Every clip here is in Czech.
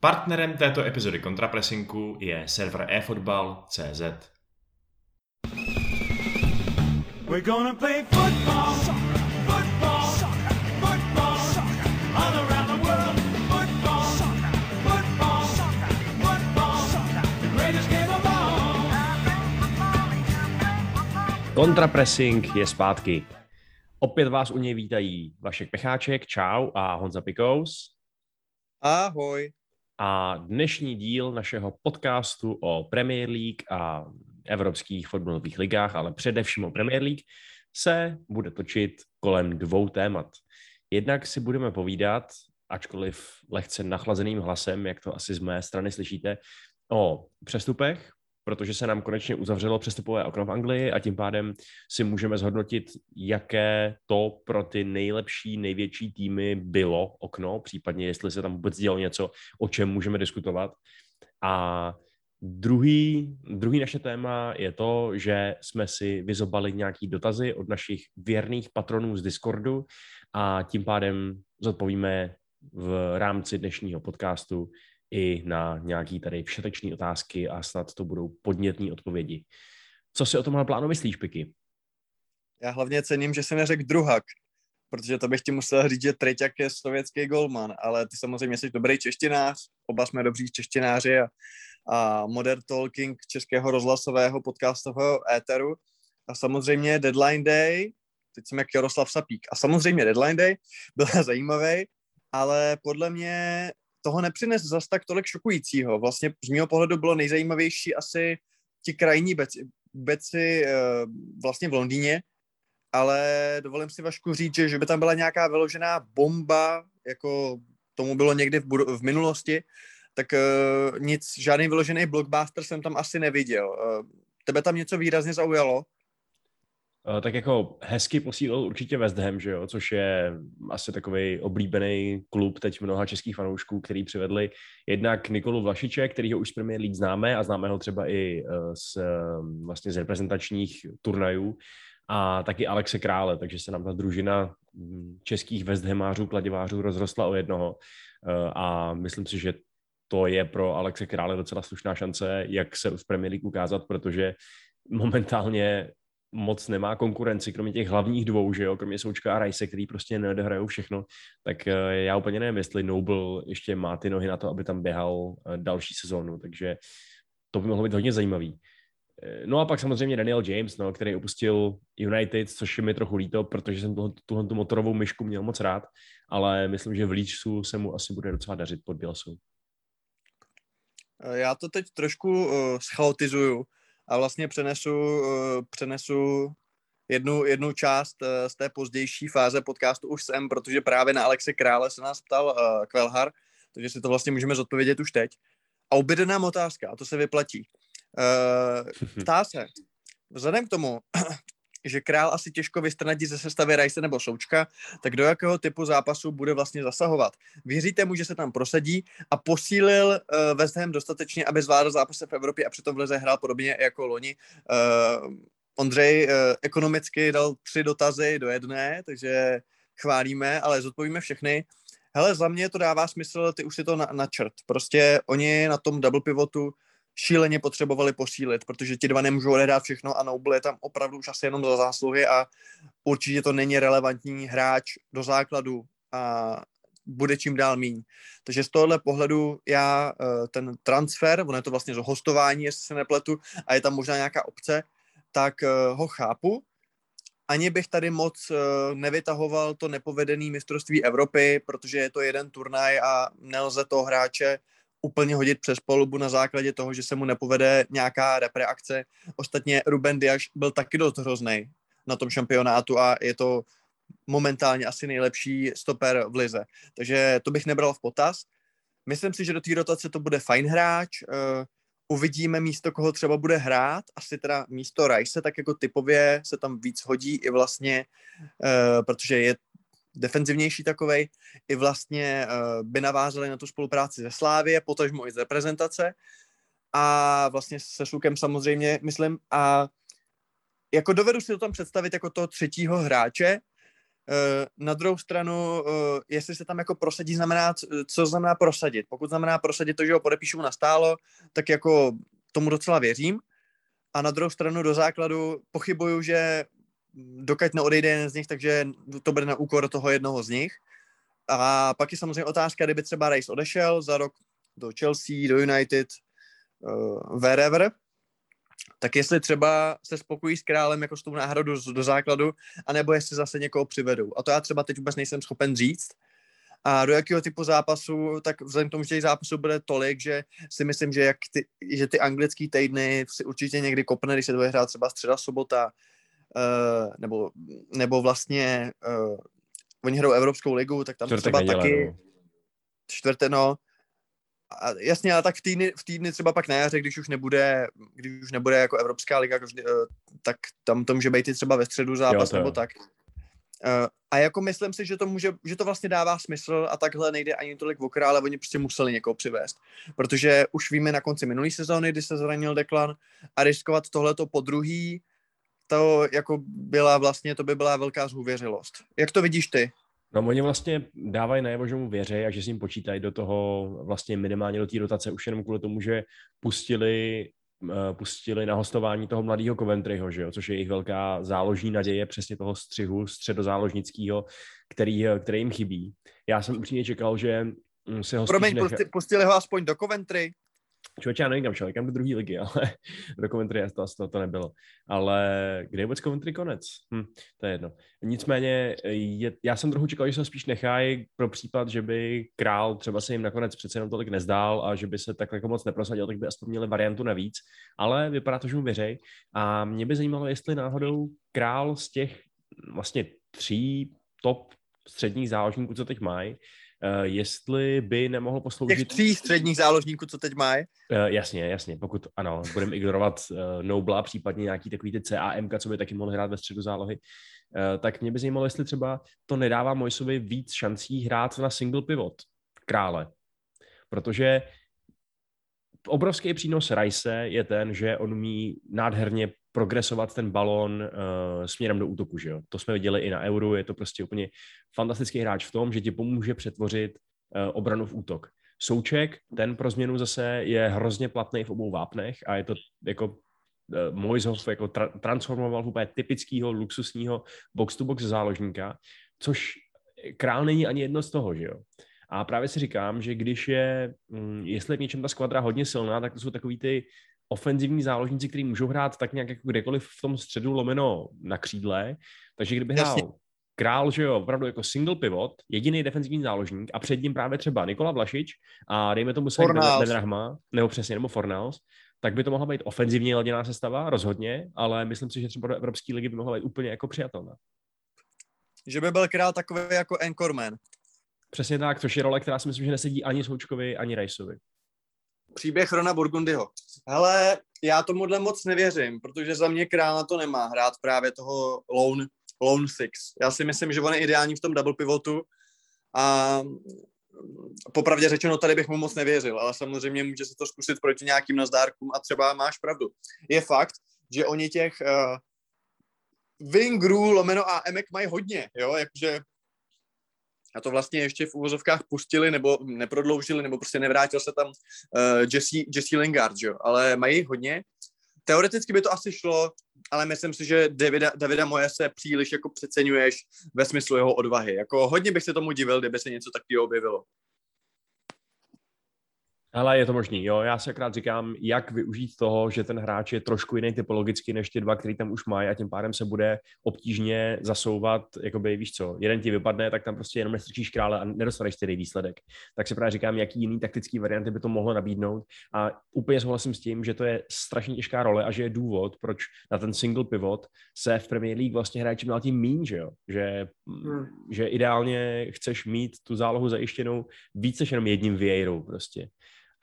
Partnerem této epizody kontrapresinku je server eFootball.cz. We're gonna play football, football, football, all around the world. Football, football, football, the greatest game of all. Kontrapressing je zpátky. Opět vás u něj vítají Vašek Pecháček, čau, a Honza Pikous. Ahoj. A dnešní díl našeho podcastu o Premier League a evropských fotbalových ligách, ale především o Premier League, se bude točit kolem dvou témat. Jednak si budeme povídat, ačkoliv lehce nachlazeným hlasem, jak to asi z mé strany slyšíte, o přestupech, protože se nám konečně uzavřelo přestupové okno v Anglii a tím pádem si můžeme zhodnotit, jaké to pro ty nejlepší, největší týmy bylo okno, případně jestli se tam vůbec dělo něco, o čem můžeme diskutovat. A Druhý, druhý naše téma je to, že jsme si vyzobali nějaký dotazy od našich věrných patronů z Discordu a tím pádem zodpovíme v rámci dnešního podcastu i na nějaký tady všetečné otázky a snad to budou podnětné odpovědi. Co si o tomhle plánu myslíš, Piky? Já hlavně cením, že se neřekl druhak, protože to bych ti musel říct, že Treťak je sovětský golman, ale ty samozřejmě jsi dobrý češtinář, oba jsme dobří češtináři a, a Modern Talking českého rozhlasového podcastového éteru a samozřejmě Deadline Day, teď jsem jak Jaroslav Sapík, a samozřejmě Deadline Day byl zajímavý, ale podle mě toho nepřines zas tak tolik šokujícího. Vlastně z mého pohledu bylo nejzajímavější asi ti krajní beci, beci eh, vlastně v Londýně, ale dovolím si Vašku říct, že, že by tam byla nějaká vyložená bomba, jako tomu bylo někdy v, budu- v minulosti, tak uh, nic, žádný vyložený blockbuster jsem tam asi neviděl. Uh, tebe tam něco výrazně zaujalo? Eh, tak jako hezky posílil určitě West Ham, že jo, což je asi takový oblíbený klub teď mnoha českých fanoušků, který přivedli jednak Nikolu Vlašiče, který ho už z Premier League známe a známe ho třeba i eh, z, vlastně z reprezentačních turnajů a taky Alexe Krále, takže se nám ta družina hm, českých West Hamářů, kladivářů rozrostla o jednoho eh, a myslím si, že to je pro Alexe Krále docela slušná šance, jak se v Premier League ukázat, protože momentálně moc nemá konkurenci, kromě těch hlavních dvou, že jo, kromě Součka a Rajse, který prostě neodehrajou všechno, tak eh, já úplně nevím, jestli Noble ještě má ty nohy na to, aby tam běhal eh, další sezónu, takže to by mohlo být hodně zajímavý. Eh, no a pak samozřejmě Daniel James, no, který opustil United, což je mi trochu líto, protože jsem tuhle tu motorovou myšku měl moc rád, ale myslím, že v Leedsu se mu asi bude docela dařit pod Bielsou. Já to teď trošku uh, schaotizuju, a vlastně přenesu, eh, přenesu jednu, jednu část eh, z té pozdější fáze podcastu už sem, protože právě na Alexe Krále se nás ptal uh, Kvelhar, takže si to vlastně můžeme zodpovědět už teď. A ubyde nám otázka, a to se vyplatí. Uh, ptá se, vzhledem k tomu, že král asi těžko vystrnadí ze sestavy Rajse nebo Součka, tak do jakého typu zápasu bude vlastně zasahovat? Věříte mu, že se tam prosadí a posílil uh, West Ham dostatečně, aby zvládl zápasy v Evropě a přitom v Lize hrál podobně jako loni? Uh, Ondřej uh, ekonomicky dal tři dotazy do jedné, takže chválíme, ale zodpovíme všechny. Hele, za mě to dává smysl, ty už si to na, načrt. Prostě oni na tom double pivotu šíleně potřebovali posílit, protože ti dva nemůžou odehrát všechno a Noble je tam opravdu už asi jenom za zásluhy a určitě to není relevantní hráč do základu a bude čím dál míň. Takže z tohohle pohledu já eh, ten transfer, ono je to vlastně hostování, jestli se nepletu, a je tam možná nějaká obce, tak eh, ho chápu. Ani bych tady moc eh, nevytahoval to nepovedený mistrovství Evropy, protože je to jeden turnaj a nelze to hráče úplně hodit přes polubu na základě toho, že se mu nepovede nějaká repreakce. Ostatně Ruben Diaz byl taky dost hrozný na tom šampionátu a je to momentálně asi nejlepší stoper v lize. Takže to bych nebral v potaz. Myslím si, že do té rotace to bude fajn hráč. Uh, uvidíme místo, koho třeba bude hrát. Asi teda místo Rice, tak jako typově se tam víc hodí i vlastně, uh, protože je defenzivnější takovej, i vlastně uh, by navázali na tu spolupráci ze Slávie, potažmo i z reprezentace a vlastně se Šlukem samozřejmě, myslím, a jako dovedu si to tam představit jako toho třetího hráče, na druhou stranu, jestli se tam jako prosadí, znamená, co znamená prosadit. Pokud znamená prosadit to, že ho podepíšu na stálo, tak jako tomu docela věřím. A na druhou stranu do základu pochybuju, že dokud neodejde jeden z nich, takže to bude na úkor toho jednoho z nich. A pak je samozřejmě otázka, kdyby třeba Rice odešel za rok do Chelsea, do United, uh, wherever, tak jestli třeba se spokojí s králem jako s tou náhradou do, do základu, anebo jestli zase někoho přivedou. A to já třeba teď vůbec nejsem schopen říct. A do jakého typu zápasu, tak vzhledem k tomu, že těch zápasů bude tolik, že si myslím, že, jak ty, že ty anglický týdny si určitě někdy kopne, když se bude hrát třeba středa, sobota, uh, nebo, nebo vlastně uh, oni hrajou Evropskou ligu, tak tam Čtvrtek třeba neděle, taky no. čtvrté, no, a jasně, ale tak v týdny, v týdny třeba pak na jaře, když už nebude, když už nebude jako Evropská liga, každý, uh, tak tam to může být i třeba ve středu zápas jo, nebo tak. Uh, a jako myslím si, že to může, že to vlastně dává smysl a takhle nejde ani tolik o ale oni prostě museli někoho přivést. Protože už víme na konci minulé sezóny, kdy se zranil Deklan a riskovat tohleto po druhý, to jako byla vlastně, to by byla velká zhůvěřilost. Jak to vidíš ty? No oni vlastně dávají najevo, že mu věří a že s ním počítají do toho vlastně minimálně do té dotace už jenom kvůli tomu, že pustili uh, pustili na hostování toho mladého Coventryho, že jo, což je jejich velká záložní naděje, přesně toho střihu středozáložnického, který, který jim chybí. Já jsem upřímně čekal, že mm, se ho Promiň, nech... pustili ho aspoň do Coventry? Člověče, já nevím, kam šel, kam do druhé ligy, ale do Coventry to, to, to nebylo. Ale kde je vůbec Coventry konec? Hm, to je jedno. Nicméně, je, já jsem trochu čekal, že se spíš nechají pro případ, že by král třeba se jim nakonec přece jenom tolik nezdál a že by se tak jako moc neprosadil, tak by aspoň měli variantu navíc. Ale vypadá to, že mu věřej. A mě by zajímalo, jestli náhodou král z těch vlastně tří top středních záložníků, co teď mají, jestli by nemohl posloužit... Těch tří středních záložníků, co teď mají? Uh, jasně, jasně, pokud ano, budeme ignorovat uh, Nobla, případně nějaký takový ty CAM, co by taky mohl hrát ve středu zálohy, uh, tak mě by zajímalo, jestli třeba to nedává Mojsovi víc šancí hrát na single pivot krále. Protože obrovský přínos Rice je ten, že on umí nádherně progresovat ten balon uh, směrem do útoku, že jo. To jsme viděli i na Euro, je to prostě úplně fantastický hráč v tom, že ti pomůže přetvořit uh, obranu v útok. Souček, ten pro změnu zase je hrozně platný v obou vápnech a je to jako uh, Mojzov jako tra- transformoval úplně typického luxusního box-to-box záložníka, což král není ani jedno z toho, že jo. A právě si říkám, že když je, mm, jestli je v něčem ta skvadra hodně silná, tak to jsou takový ty ofenzivní záložníci, kteří můžou hrát tak nějak jako kdekoliv v tom středu lomeno na křídle, takže kdyby hrál Jasně. král, že jo, opravdu jako single pivot, jediný defenzivní záložník a před ním právě třeba Nikola Vlašič a dejme tomu se Benrahma, nebo přesně, nebo Fornals, tak by to mohla být ofenzivně laděná sestava, rozhodně, ale myslím si, že třeba do Evropské ligy by mohla být úplně jako přijatelná. Že by byl král takový jako Anchorman. Přesně tak, což je role, která si myslím, že nesedí ani Součkovi, ani Rajsovi. Příběh Rona Burgundyho. Hele, já tomuhle moc nevěřím, protože za mě král na to nemá hrát právě toho lone, lone six. Já si myslím, že on je ideální v tom double pivotu a popravdě řečeno, tady bych mu moc nevěřil, ale samozřejmě může se to zkusit proti nějakým nazdárkům a třeba máš pravdu. Je fakt, že oni těch uh, wingrů lomeno a emek mají hodně, jo, jakože a to vlastně ještě v úvozovkách pustili nebo neprodloužili, nebo prostě nevrátil se tam uh, Jesse, Jesse Lingard, jo? ale mají hodně. Teoreticky by to asi šlo, ale myslím si, že Davida, Davida Moje se příliš jako přeceňuješ ve smyslu jeho odvahy. Jako hodně bych se tomu divil, kdyby se něco takového objevilo. Ale je to možný, jo. Já se akrát říkám, jak využít toho, že ten hráč je trošku jiný typologicky než ty dva, který tam už mají a tím pádem se bude obtížně zasouvat, jakoby víš co, jeden ti vypadne, tak tam prostě jenom nestrčíš krále a nedostaneš tedy výsledek. Tak se právě říkám, jaký jiný taktický varianty by to mohlo nabídnout a úplně souhlasím s tím, že to je strašně těžká role a že je důvod, proč na ten single pivot se v Premier League vlastně čím dál tím mín, že jo. Že, hmm. že ideálně chceš mít tu zálohu zajištěnou více než jenom jedním Vieirou prostě.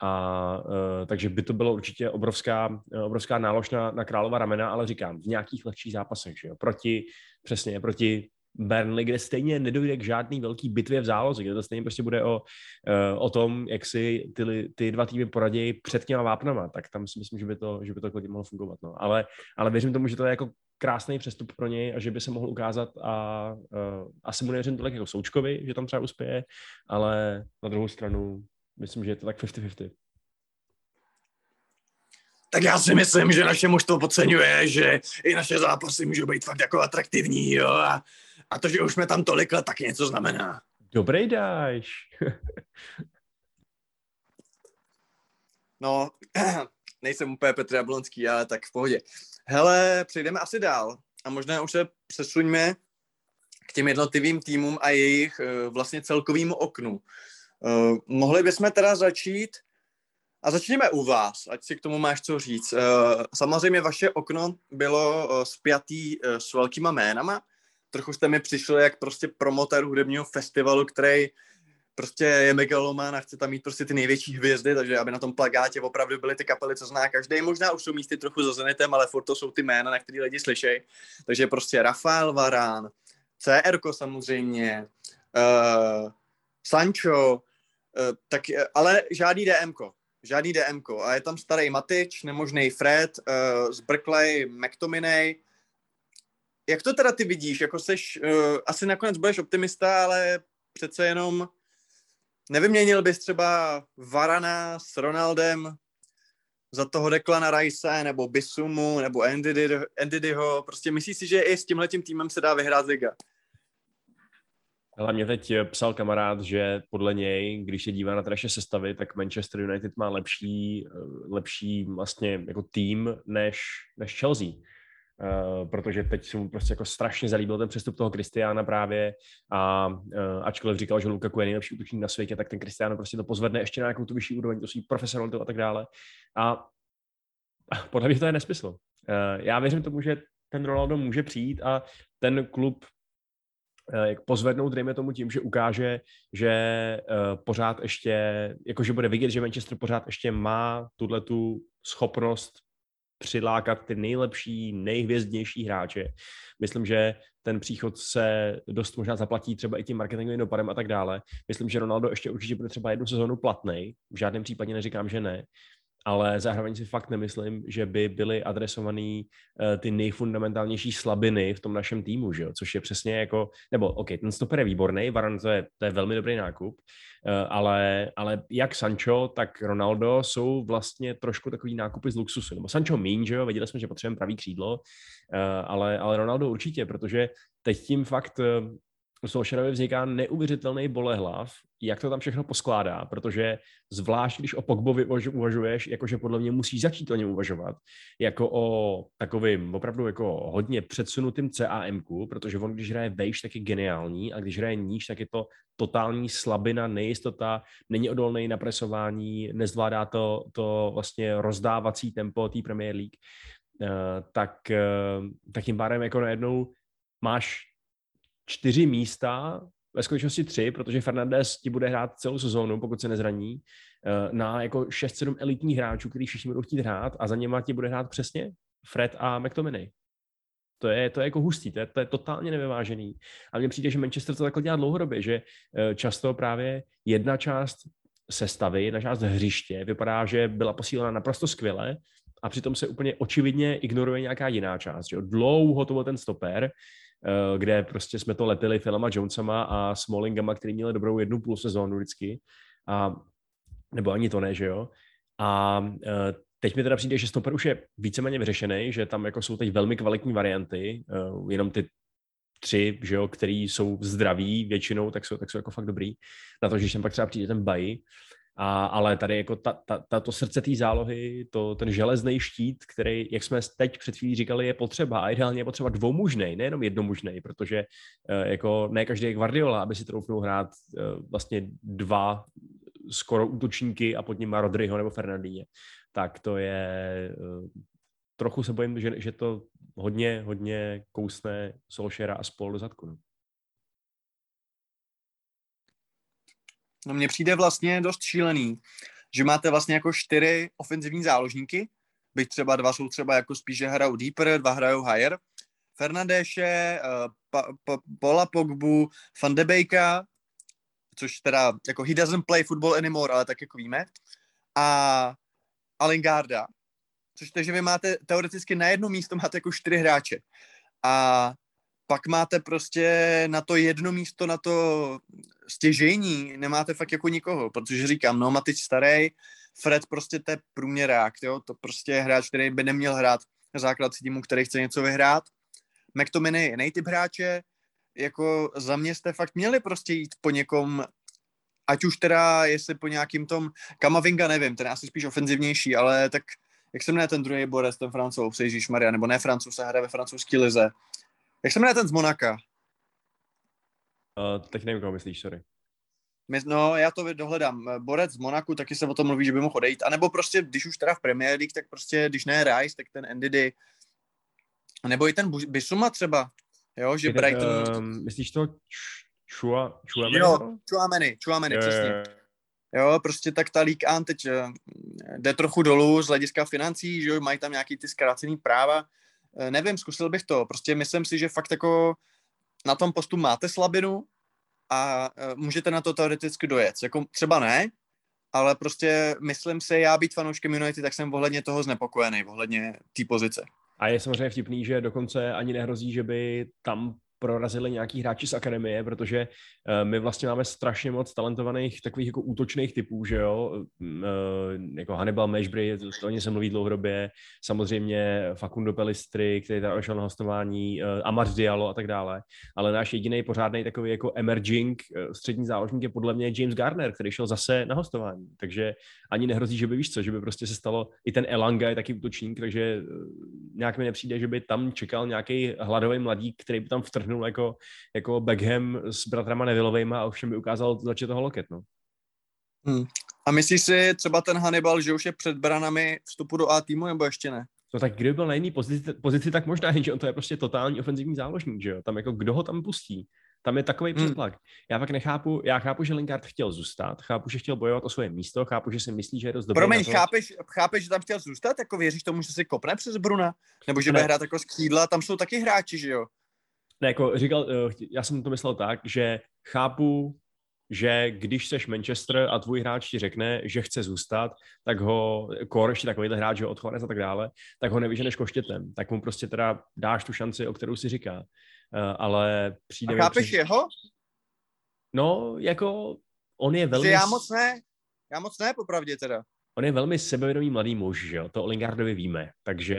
A uh, takže by to bylo určitě obrovská, obrovská nálož na, na králova ramena, ale říkám, v nějakých lehčích zápasech, že jo, proti, přesně, proti Burnley, kde stejně nedojde k žádný velký bitvě v záloze, kde to stejně prostě bude o, uh, o tom, jak si ty, ty dva týmy poradí před těma vápnama, tak tam si myslím, že by to, že by to klidně mohlo fungovat. No. Ale, ale věřím tomu, že to je jako krásný přestup pro něj a že by se mohl ukázat a uh, asi mu nevěřím tolik jako Součkovi, že tam třeba uspěje, ale na druhou stranu myslím, že je to tak 50-50. Tak já si myslím, že naše mužstvo podceňuje, že i naše zápasy můžou být fakt jako atraktivní, jo, a, a to, že už jsme tam tolik let, tak něco znamená. Dobrý dáš. no, nejsem úplně Petr Jablonský, ale tak v pohodě. Hele, přejdeme asi dál a možná už se přesuňme k těm jednotlivým týmům a jejich uh, vlastně celkovým oknu. Uh, mohli bychom teda začít a začněme u vás, ať si k tomu máš co říct. Uh, samozřejmě vaše okno bylo uh, spjatý uh, s velkýma jménama. Trochu jste mi přišli jak prostě promotér hudebního festivalu, který prostě je megaloman a chce tam mít prostě ty největší hvězdy, takže aby na tom plagátě opravdu byly ty kapely, co zná každý. Možná už jsou místy trochu za Zenitem, ale furt to jsou ty jména, na který lidi slyšejí. Takže prostě Rafael Varán, CR samozřejmě, uh, Sancho, tak, ale žádný DMko. Žádný DMko. A je tam starý Matič, nemožný Fred, uh, z Berkeley, McTominay. Jak to teda ty vidíš? Jako seš, uh, asi nakonec budeš optimista, ale přece jenom Nevyměnil bys třeba Varana s Ronaldem za toho Declana Rice, nebo Bisumu, nebo Endidyho. Prostě myslíš si, že i s tímhletím týmem se dá vyhrát liga? Ale mě teď psal kamarád, že podle něj, když se dívá na ty naše sestavy, tak Manchester United má lepší, lepší vlastně jako tým než, než Chelsea. Uh, protože teď se mu prostě jako strašně zalíbil ten přestup toho Kristiána právě a uh, ačkoliv říkal, že Lukaku je nejlepší útočník na světě, tak ten Kristián prostě to pozvedne ještě na nějakou tu vyšší úroveň, to svý profesionalitu a tak dále. A podle mě to je nesmysl. Uh, já věřím tomu, že ten Ronaldo může přijít a ten klub jak pozvednout, dejme tomu tím, že ukáže, že uh, pořád ještě, jakože bude vidět, že Manchester pořád ještě má tuhle tu schopnost přilákat ty nejlepší, nejhvězdnější hráče. Myslím, že ten příchod se dost možná zaplatí třeba i tím marketingovým dopadem a tak dále. Myslím, že Ronaldo ještě určitě bude třeba jednu sezónu platný. V žádném případě neříkám, že ne, ale zároveň si fakt nemyslím, že by byly adresovaný uh, ty nejfundamentálnější slabiny v tom našem týmu, že jo? což je přesně jako, nebo OK, ten stoper je výborný, Varan to je, to je velmi dobrý nákup, uh, ale, ale jak Sancho, tak Ronaldo jsou vlastně trošku takový nákupy z luxusu, nebo Sancho míň, že jo, viděli jsme, že potřebujeme pravý křídlo, uh, ale, ale Ronaldo určitě, protože teď tím fakt u vzniká neuvěřitelný bolehlav, jak to tam všechno poskládá, protože zvlášť, když o Pogbovi uvažuješ, jakože podle mě musí začít o něm uvažovat, jako o takovým opravdu jako hodně předsunutým CAM, protože on, když hraje vejš, tak je geniální a když hraje níž, tak je to totální slabina, nejistota, není odolný na presování, nezvládá to, to vlastně rozdávací tempo té Premier League, uh, tak, uh, tak tím pádem jako najednou máš čtyři místa, ve skutečnosti tři, protože Fernandez ti bude hrát celou sezónu, pokud se nezraní, eh, na jako 6-7 elitních hráčů, který všichni budou chtít hrát a za něma ti bude hrát přesně Fred a McTominay. To je, to je jako hustý, to je, to je totálně nevyvážený. A mně přijde, že Manchester to takhle dělá dlouhodobě, že eh, často právě jedna část sestavy, jedna část hřiště vypadá, že byla posílena naprosto skvěle a přitom se úplně očividně ignoruje nějaká jiná část. Že? Dlouho to byl ten stoper, kde prostě jsme to lepili Filama Jonesama a Smallingama, který měli dobrou jednu půl sezónu vždycky. A, nebo ani to ne, že jo. A eh, teď mi teda přijde, že stoper už je víceméně vyřešený, že tam jako jsou teď velmi kvalitní varianty, eh, jenom ty tři, že jo, který jsou zdraví většinou, tak jsou, tak jsou jako fakt dobrý. Na to, že sem pak třeba přijde ten Baji, a, ale tady jako ta, ta, ta, to srdce té zálohy, to, ten železný štít, který, jak jsme teď před chvílí říkali, je potřeba a ideálně je potřeba dvoumužnej, nejenom jednomužnej, protože uh, jako ne každý je Guardiola, aby si troufnul hrát uh, vlastně dva skoro útočníky a pod ním Rodryho nebo Fernandíně. Tak to je, uh, trochu se bojím, že, že to hodně, hodně kousne Solšera a spol do zadku. No. No mně přijde vlastně dost šílený, že máte vlastně jako čtyři ofenzivní záložníky, byť třeba dva jsou třeba jako spíš, že hrajou deeper, dva hrajou higher, Fernandéše, uh, pa, pa, Pogbu, Van de Beeka, což teda jako he doesn't play football anymore, ale tak jako víme, a Alingarda. což to, že vy máte teoreticky na jedno místo máte jako čtyři hráče. A pak máte prostě na to jedno místo, na to stěžení, nemáte fakt jako nikoho, protože říkám, no Matič starý, Fred prostě to je průměrák, jo, to prostě je hráč, který by neměl hrát základ týmu, který chce něco vyhrát. McTominay je jiný typ hráče, jako za mě jste fakt měli prostě jít po někom, ať už teda, jestli po nějakým tom, Kamavinga nevím, ten asi spíš ofenzivnější, ale tak jak se jmenuje ten druhý borec, ten francouz, Ježíš Maria, nebo ne francouz, se hraje ve francouzské lize. Jak se jmenuje ten z Monaka? Uh, teď nevím, koho myslíš, sorry. My, no, já to dohledám. Borec z Monaku, taky se o tom mluví, že by mohl odejít. A nebo prostě, když už teda v Premier League, tak prostě, když ne Rice, tak ten Ndidi. A nebo i ten Bisuma třeba. Jo, že Brighton... Uh, myslíš to Chua, Chuameni? Jo, Chuameni, Chuameni, přesně. Jo, prostě tak ta League An teď uh, jde trochu dolů z hlediska financí, že jo, mají tam nějaký ty zkrácený práva. Uh, nevím, zkusil bych to. Prostě myslím si, že fakt jako na tom postu máte slabinu, a uh, můžete na to teoreticky dojet. Jako třeba ne, ale prostě myslím si, já být fanouškem United, tak jsem ohledně toho znepokojený, ohledně té pozice. A je samozřejmě vtipný, že dokonce ani nehrozí, že by tam prorazili nějaký hráči z akademie, protože uh, my vlastně máme strašně moc talentovaných takových jako útočných typů, že jo, uh, jako Hannibal Mashbury, to, o ně se mluví dlouhodobě, samozřejmě Facundo Pelistri, který tady šel na hostování, uh, Amad Diallo a tak dále, ale náš jediný pořádný takový jako emerging střední záložník je podle mě James Garner, který šel zase na hostování, takže ani nehrozí, že by víš co, že by prostě se stalo, i ten Elanga je taky útočník, takže nějak mi nepřijde, že by tam čekal nějaký hladový mladík, který by tam vtrhnul vrhnul jako, jako Beckham s bratrama Nevillovejma a ovšem by ukázal začít toho loket, no. Hmm. A myslíš si třeba ten Hannibal, že už je před branami vstupu do A týmu, nebo ještě ne? No tak kdyby byl na jiný pozici, pozici tak možná, že on to je prostě totální ofenzivní záložník, že jo? Tam jako kdo ho tam pustí? Tam je takový hmm. přetlak. Já pak nechápu, já chápu, že Lingard chtěl zůstat, chápu, že chtěl bojovat o svoje místo, chápu, že si myslí, že je dost dobrý. Promiň, chápeš, chápeš, že tam chtěl zůstat? Jako věříš tomu, že si kopne přes Bruna? Nebo že bude hrát jako z křídla? Tam jsou taky hráči, že jo? Ne, jako říkal, eh, já jsem to myslel tak, že chápu, že když seš Manchester a tvůj hráč ti řekne, že chce zůstat, tak ho, kor ještě takovýhle hráč, že odchovanec a tak dále, tak ho nevyženeš koštětem. Tak mu prostě teda dáš tu šanci, o kterou si říká. Uh, ale přijde... A chápeš při... jeho? No, jako on je velmi... Já moc ne, já moc ne, popravdě teda. On je velmi sebevědomý mladý muž, že jo? to o Lingardovi víme, takže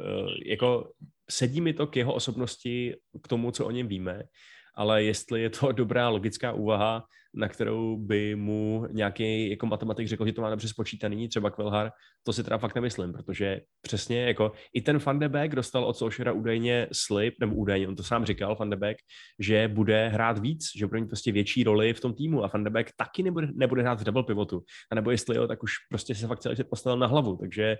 uh, jako sedí mi to k jeho osobnosti, k tomu, co o něm víme, ale jestli je to dobrá logická úvaha, na kterou by mu nějaký jako matematik řekl, že to má dobře spočítaný, třeba Kvelhar, to si teda fakt nemyslím, protože přesně jako i ten Van de Beek dostal od Solskjaera údajně slib, nebo údajně, on to sám říkal, Van de Beek, že bude hrát víc, že bude mít prostě větší roli v tom týmu a Van de Beek taky nebude, nebude hrát v double pivotu. A nebo jestli jo, tak už prostě se fakt celý svět postavil na hlavu, takže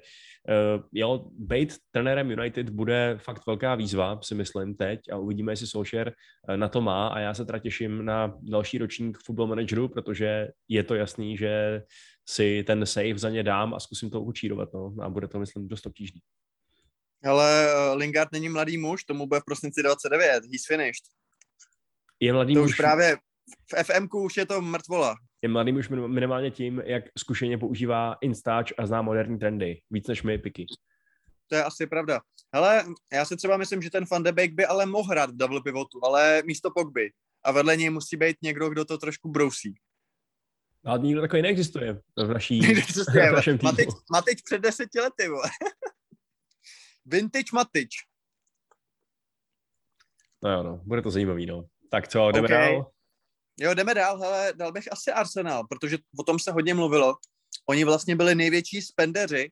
uh, jo, být trenérem United bude fakt velká výzva, si myslím teď a uvidíme, jestli Solskjaer uh, na to má a já se teda těším na další ročník football manageru, protože je to jasný, že si ten save za ně dám a zkusím to učírovat, no, a bude to, myslím, dost obtížný. Ale uh, Lingard není mladý muž, tomu bude v prosinci 29, he's finished. Je mladý to muž. už právě v FMku už je to mrtvola. Je mladý muž minimálně tím, jak zkušeně používá Instač a zná moderní trendy. Víc než my, Piky. To je asi pravda. Hele, já si třeba myslím, že ten Van de Beek by ale mohl hrát v double pivotu, ale místo Pogby. A vedle něj musí být někdo, kdo to trošku brousí. Ale nikdo takový neexistuje v naší v našem týmu. Matič, Matič před deseti lety, vole. Vintage Matič. No jo, no, bude to zajímavý, no. Tak co, jdeme okay. dál? Jo, jdeme dál, hele, dal bych asi Arsenal, protože o tom se hodně mluvilo. Oni vlastně byli největší spendeři,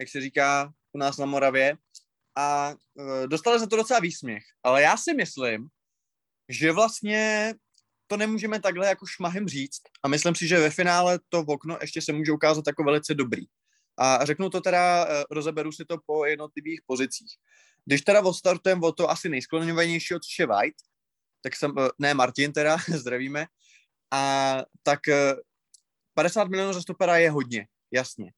jak se říká u nás na Moravě, a uh, dostali za to docela výsměch. Ale já si myslím, že vlastně to nemůžeme takhle jako šmahem říct a myslím si, že ve finále to v okno ještě se může ukázat jako velice dobrý. A řeknu to teda, eh, rozeberu si to po jednotlivých pozicích. Když teda odstartujeme o to asi nejskloněnějšího, což je White, tak jsem, eh, ne Martin teda, zdravíme, a tak 50 eh, milionů za stopera je hodně, jasně.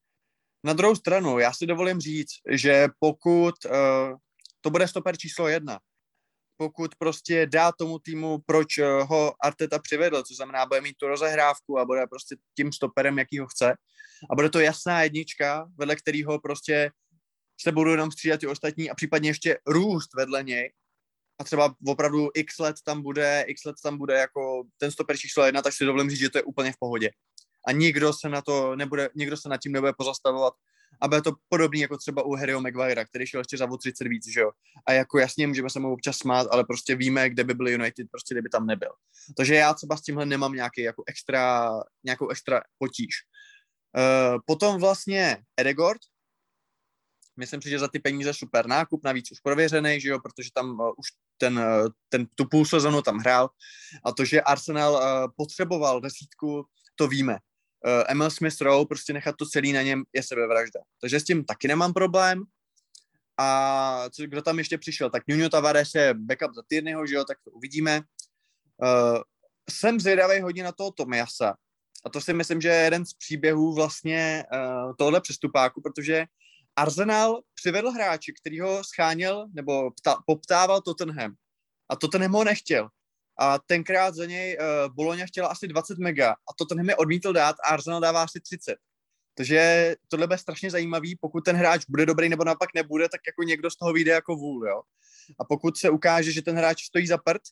Na druhou stranu, já si dovolím říct, že pokud uh, to bude stoper číslo jedna, pokud prostě dá tomu týmu, proč eh, ho Arteta přivedl, co znamená, bude mít tu rozehrávku a bude prostě tím stoperem, jaký ho chce. A bude to jasná jednička, vedle kterého prostě se budou jenom střídat ty ostatní a případně ještě růst vedle něj. A třeba opravdu x let tam bude, x let tam bude jako ten stoper číslo jedna, tak si dovolím říct, že to je úplně v pohodě. A nikdo se na to nebude, nikdo se nad tím nebude pozastavovat. A bude to podobný jako třeba u Harryho Maguirea, který šel ještě za 30 víc, že jo. A jako jasně můžeme se mu občas smát, ale prostě víme, kde by byl United, prostě kdyby tam nebyl. Takže já třeba s tímhle nemám nějaký jako extra, nějakou extra potíž. Uh, potom vlastně Edegord, myslím si, že za ty peníze super nákup, navíc už prověřený, že jo, protože tam uh, už ten, uh, ten, tu půl sezonu tam hrál a to, že Arsenal uh, potřeboval desítku, to víme. Uh, Emil Smith Rowe, prostě nechat to celý na něm je sebevražda. Takže s tím taky nemám problém. A co, kdo tam ještě přišel? Tak Nuno Tavares je backup za Tyrnyho, že jo, tak to uvidíme. Uh, jsem zvědavý hodně na toho Tomiasa. A to si myslím, že je jeden z příběhů vlastně uh, tohle přestupáku, protože Arsenal přivedl hráče, který ho scháněl nebo pta, poptával Tottenham. A Tottenham ho nechtěl. A tenkrát za něj uh, Bologna chtěla asi 20 mega a Tottenham je odmítl dát a Arsenal dává asi 30. Takže tohle bude strašně zajímavý, pokud ten hráč bude dobrý nebo naopak nebude, tak jako někdo z toho vyjde jako vůl, jo. A pokud se ukáže, že ten hráč stojí za prd,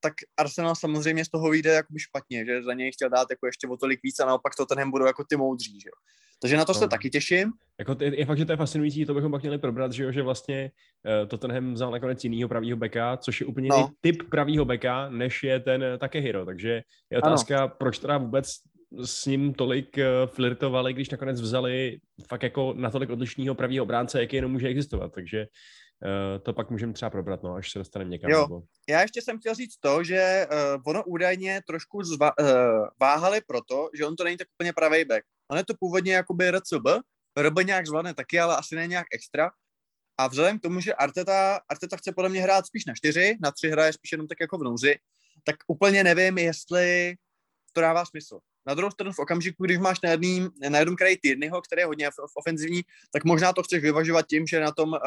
tak Arsenal samozřejmě z toho vyjde jako špatně, že za něj chtěl dát jako ještě o tolik víc a naopak to tenhle budou jako ty moudří, že jo. Takže na to se no. taky těším. Jako je, je, fakt, že to je fascinující, to bychom pak měli probrat, že, jo, že vlastně uh, Tottenham vzal nakonec jinýho pravýho beka, což je úplně no. jiný typ pravýho beka, než je ten uh, Takehiro. Takže je otázka, ano. proč teda vůbec s ním tolik uh, flirtovali, když nakonec vzali fakt jako natolik odlišného pravýho obránce, jaký jenom může existovat. Takže to pak můžeme třeba probrat, no, až se dostaneme někam. Jo, nebo... já ještě jsem chtěl říct to, že uh, ono údajně trošku zva, uh, váhali proto, že on to není tak úplně pravý back. On je to původně jakoby RCB, RB nějak zvládne taky, ale asi ne nějak extra. A vzhledem k tomu, že Arteta, Arteta chce podle mě hrát spíš na čtyři, na tři hraje spíš jenom tak jako v nouzi, tak úplně nevím, jestli to dává smysl. Na druhou stranu v okamžiku, když máš na, jedný, na jednom kraji Tyrnyho, který je hodně ofenzivní, tak možná to chceš vyvažovat tím, že na tom uh,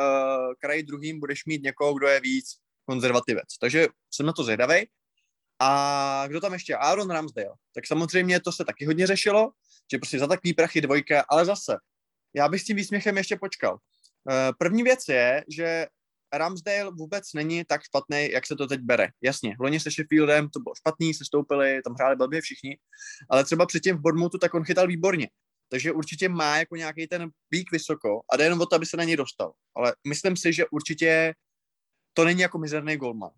kraji druhým budeš mít někoho, kdo je víc konzervativec. Takže jsem na to zvědavý. A kdo tam ještě? Aaron Ramsdale. Tak samozřejmě to se taky hodně řešilo, že prostě za takový prachy dvojka, ale zase, já bych s tím výsměchem ještě počkal. Uh, první věc je, že Ramsdale vůbec není tak špatný, jak se to teď bere. Jasně, loni se Sheffieldem to bylo špatný, se stoupili, tam hráli blbě všichni, ale třeba předtím v Bournemouthu tak on chytal výborně. Takže určitě má jako nějaký ten pík vysoko a jde jenom o to, aby se na něj dostal. Ale myslím si, že určitě to není jako mizerný golman.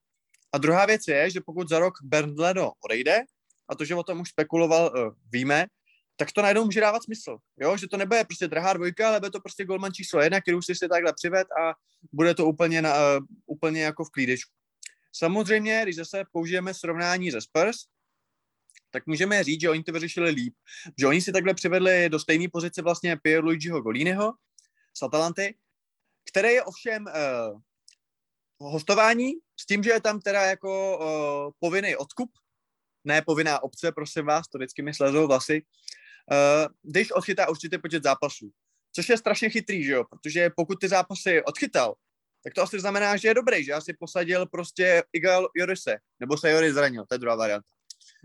A druhá věc je, že pokud za rok Bernd Leno odejde, a to, že o tom už spekuloval, eh, víme, tak to najednou může dávat smysl. Jo? Že to nebude prostě drahá dvojka, ale bude to prostě golman číslo jedna, který už si si takhle přived a bude to úplně, na, uh, úplně jako v klídečku. Samozřejmě, když zase použijeme srovnání ze Spurs, tak můžeme říct, že oni to vyřešili líp. Že oni si takhle přivedli do stejné pozice vlastně Pierluigiho Golínyho z Atalanty, který je ovšem uh, hostování s tím, že je tam teda jako uh, povinný odkup, ne povinná obce, prosím vás, to vždycky mi slezou vlasy, když odchytá určitý počet zápasů. Což je strašně chytrý, že jo? Protože pokud ty zápasy odchytal, tak to asi znamená, že je dobrý, že asi posadil prostě Igal Jorise, nebo se Joris zranil, to je druhá varianta.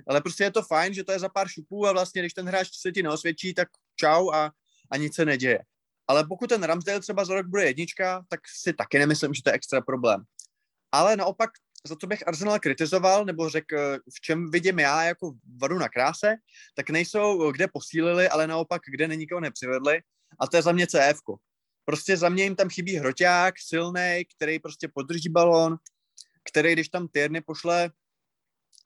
Ale prostě je to fajn, že to je za pár šupů a vlastně, když ten hráč se ti neosvědčí, tak čau a, a nic se neděje. Ale pokud ten Ramsdale třeba za rok bude jednička, tak si taky nemyslím, že to je extra problém. Ale naopak za co bych Arsenal kritizoval, nebo řekl, v čem vidím já jako vadu na kráse, tak nejsou, kde posílili, ale naopak, kde nikoho nepřivedli. A to je za mě CF. Prostě za mě jim tam chybí hroťák, silný, který prostě podrží balon, který, když tam Tyrny pošle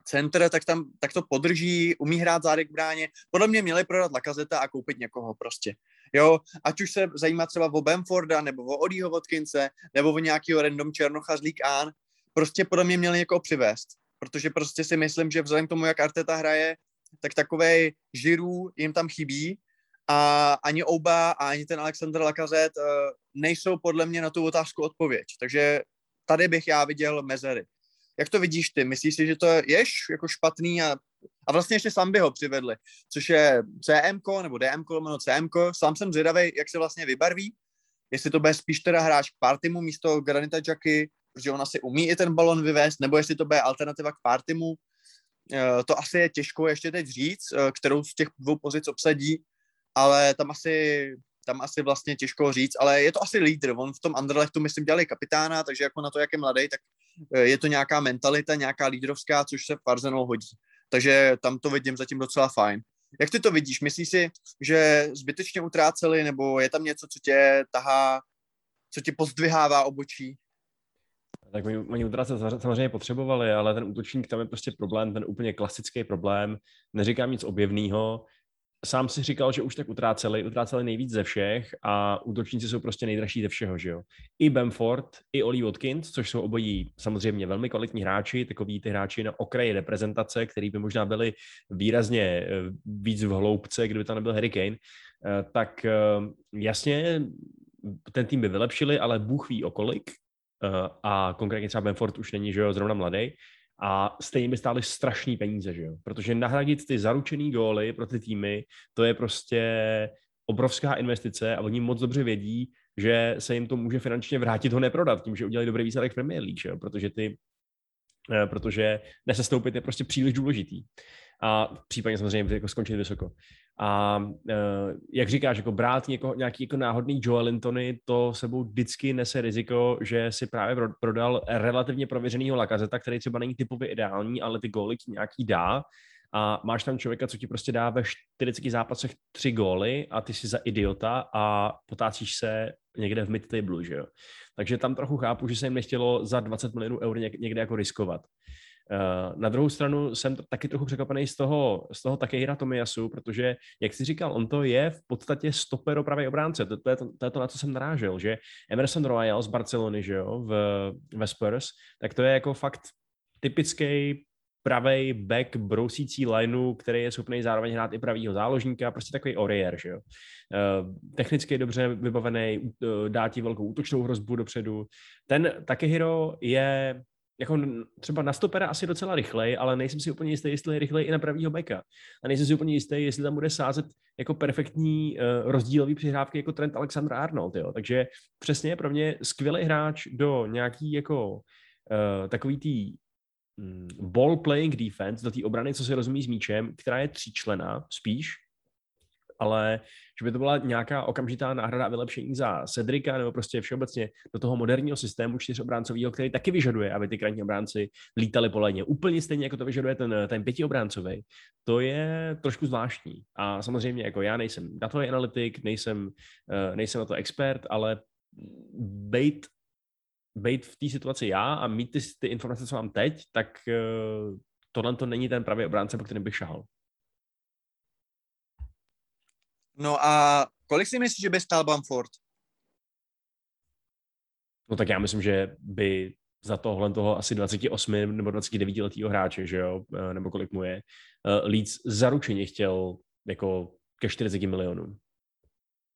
center, tak, tam, tak to podrží, umí hrát zádek v bráně. Podle mě měli prodat Lakazeta a koupit někoho prostě. Jo, ať už se zajímá třeba o Bamforda, nebo o Odího Vodkince, nebo o nějakého random Černocha z League prostě podle mě měli někoho přivést, protože prostě si myslím, že vzhledem k tomu, jak Arteta hraje, tak takové žirů jim tam chybí a ani Oba a ani ten Alexander Lacazette uh, nejsou podle mě na tu otázku odpověď. Takže tady bych já viděl mezery. Jak to vidíš ty? Myslíš si, že to je jako špatný a, a vlastně ještě sám by ho přivedli, což je CM nebo DM no CM. Sám jsem zvědavý, jak se vlastně vybarví, jestli to bude spíš teda hráč k Partimu místo Granita Jacky, protože on asi umí i ten balon vyvést, nebo jestli to bude alternativa k Partimu. Eh, to asi je těžko ještě teď říct, eh, kterou z těch dvou pozic obsadí, ale tam asi tam asi vlastně těžko říct, ale je to asi lídr. On v tom Anderlechtu, myslím, dělali kapitána, takže jako na to, jak je mladý, tak eh, je to nějaká mentalita, nějaká lídrovská, což se v hodí. Takže tam to vidím zatím docela fajn. Jak ty to vidíš? Myslíš si, že zbytečně utráceli, nebo je tam něco, co tě tahá, co tě pozdvihává obočí? Tak oni, oni utrácet samozřejmě potřebovali, ale ten útočník tam je prostě problém, ten úplně klasický problém. Neříkám nic objevného, sám si říkal, že už tak utráceli, utráceli nejvíc ze všech a útočníci jsou prostě nejdražší ze všeho, že jo. I Bamford, i Oli Watkins, což jsou obojí samozřejmě velmi kvalitní hráči, takový ty hráči na okraji reprezentace, který by možná byli výrazně eh, víc v hloubce, kdyby tam nebyl Harry Kane, eh, tak eh, jasně ten tým by vylepšili, ale Bůh ví o kolik a konkrétně třeba Bamford už není, že jo, zrovna mladý, a stejně by stály strašný peníze, že jo? Protože nahradit ty zaručený góly pro ty týmy, to je prostě obrovská investice a oni moc dobře vědí, že se jim to může finančně vrátit ho neprodat tím, že udělali dobrý výsledek v Premier League, že jo? Protože ty eh, protože nesestoupit je prostě příliš důležitý. A v případě samozřejmě jako skončit vysoko. A uh, jak říkáš, jako brát něko, nějaký jako náhodný Joe Lintony, to sebou vždycky nese riziko, že si právě prodal relativně prověřenýho Lakazeta, který třeba není typově ideální, ale ty góly nějaký dá a máš tam člověka, co ti prostě dá ve 40 zápasech tři góly a ty si za idiota a potácíš se někde v mid-table, že jo. Takže tam trochu chápu, že se jim nechtělo za 20 milionů eur někde jako riskovat. Eh, na druhou stranu jsem taky trochu překvapený z toho, z toho Takehira Tomiyasu, protože, jak jsi říkal, on to je v podstatě stopero pravý obránce. To, to, je to, to je to, na co jsem narážel, že Emerson Royal z Barcelony, že jo, v, ve Spurs, tak to je jako fakt typický pravý back brousící lineu, který je schopný zároveň hrát i pravýho záložníka, prostě takový oriér, že jo. Uh, technicky dobře vybavený, uh, dá ti velkou útočnou hrozbu dopředu. Ten Takehiro je jako třeba na stopera asi docela rychlej, ale nejsem si úplně jistý, jestli je rychlej i na pravýho beka. A nejsem si úplně jistý, jestli tam bude sázet jako perfektní uh, rozdílový přihrávky jako Trent Alexander Arnold. Jo. Takže přesně pro mě skvělý hráč do nějaký jako uh, takový tý um, ball playing defense, do té obrany, co se rozumí s míčem, která je tříčlená spíš, ale že by to byla nějaká okamžitá náhrada vylepšení za Cedrika nebo prostě všeobecně do toho moderního systému čtyřobráncového, který taky vyžaduje, aby ty krajní obránci lítali po léně. Úplně stejně, jako to vyžaduje ten, ten pětiobránцový. To je trošku zvláštní. A samozřejmě jako já nejsem datový analytik, nejsem, uh, nejsem na to expert, ale bejt být v té situaci já a mít ty, ty informace, co mám teď, tak uh, tohle to není ten pravý obránce, po kterém bych šahal. No a kolik si myslíš, že by stál Bamford? No tak já myslím, že by za tohle toho asi 28 nebo 29 letého hráče, že jo, eh, nebo kolik mu je, uh, Leeds zaručeně chtěl jako ke 40 milionům.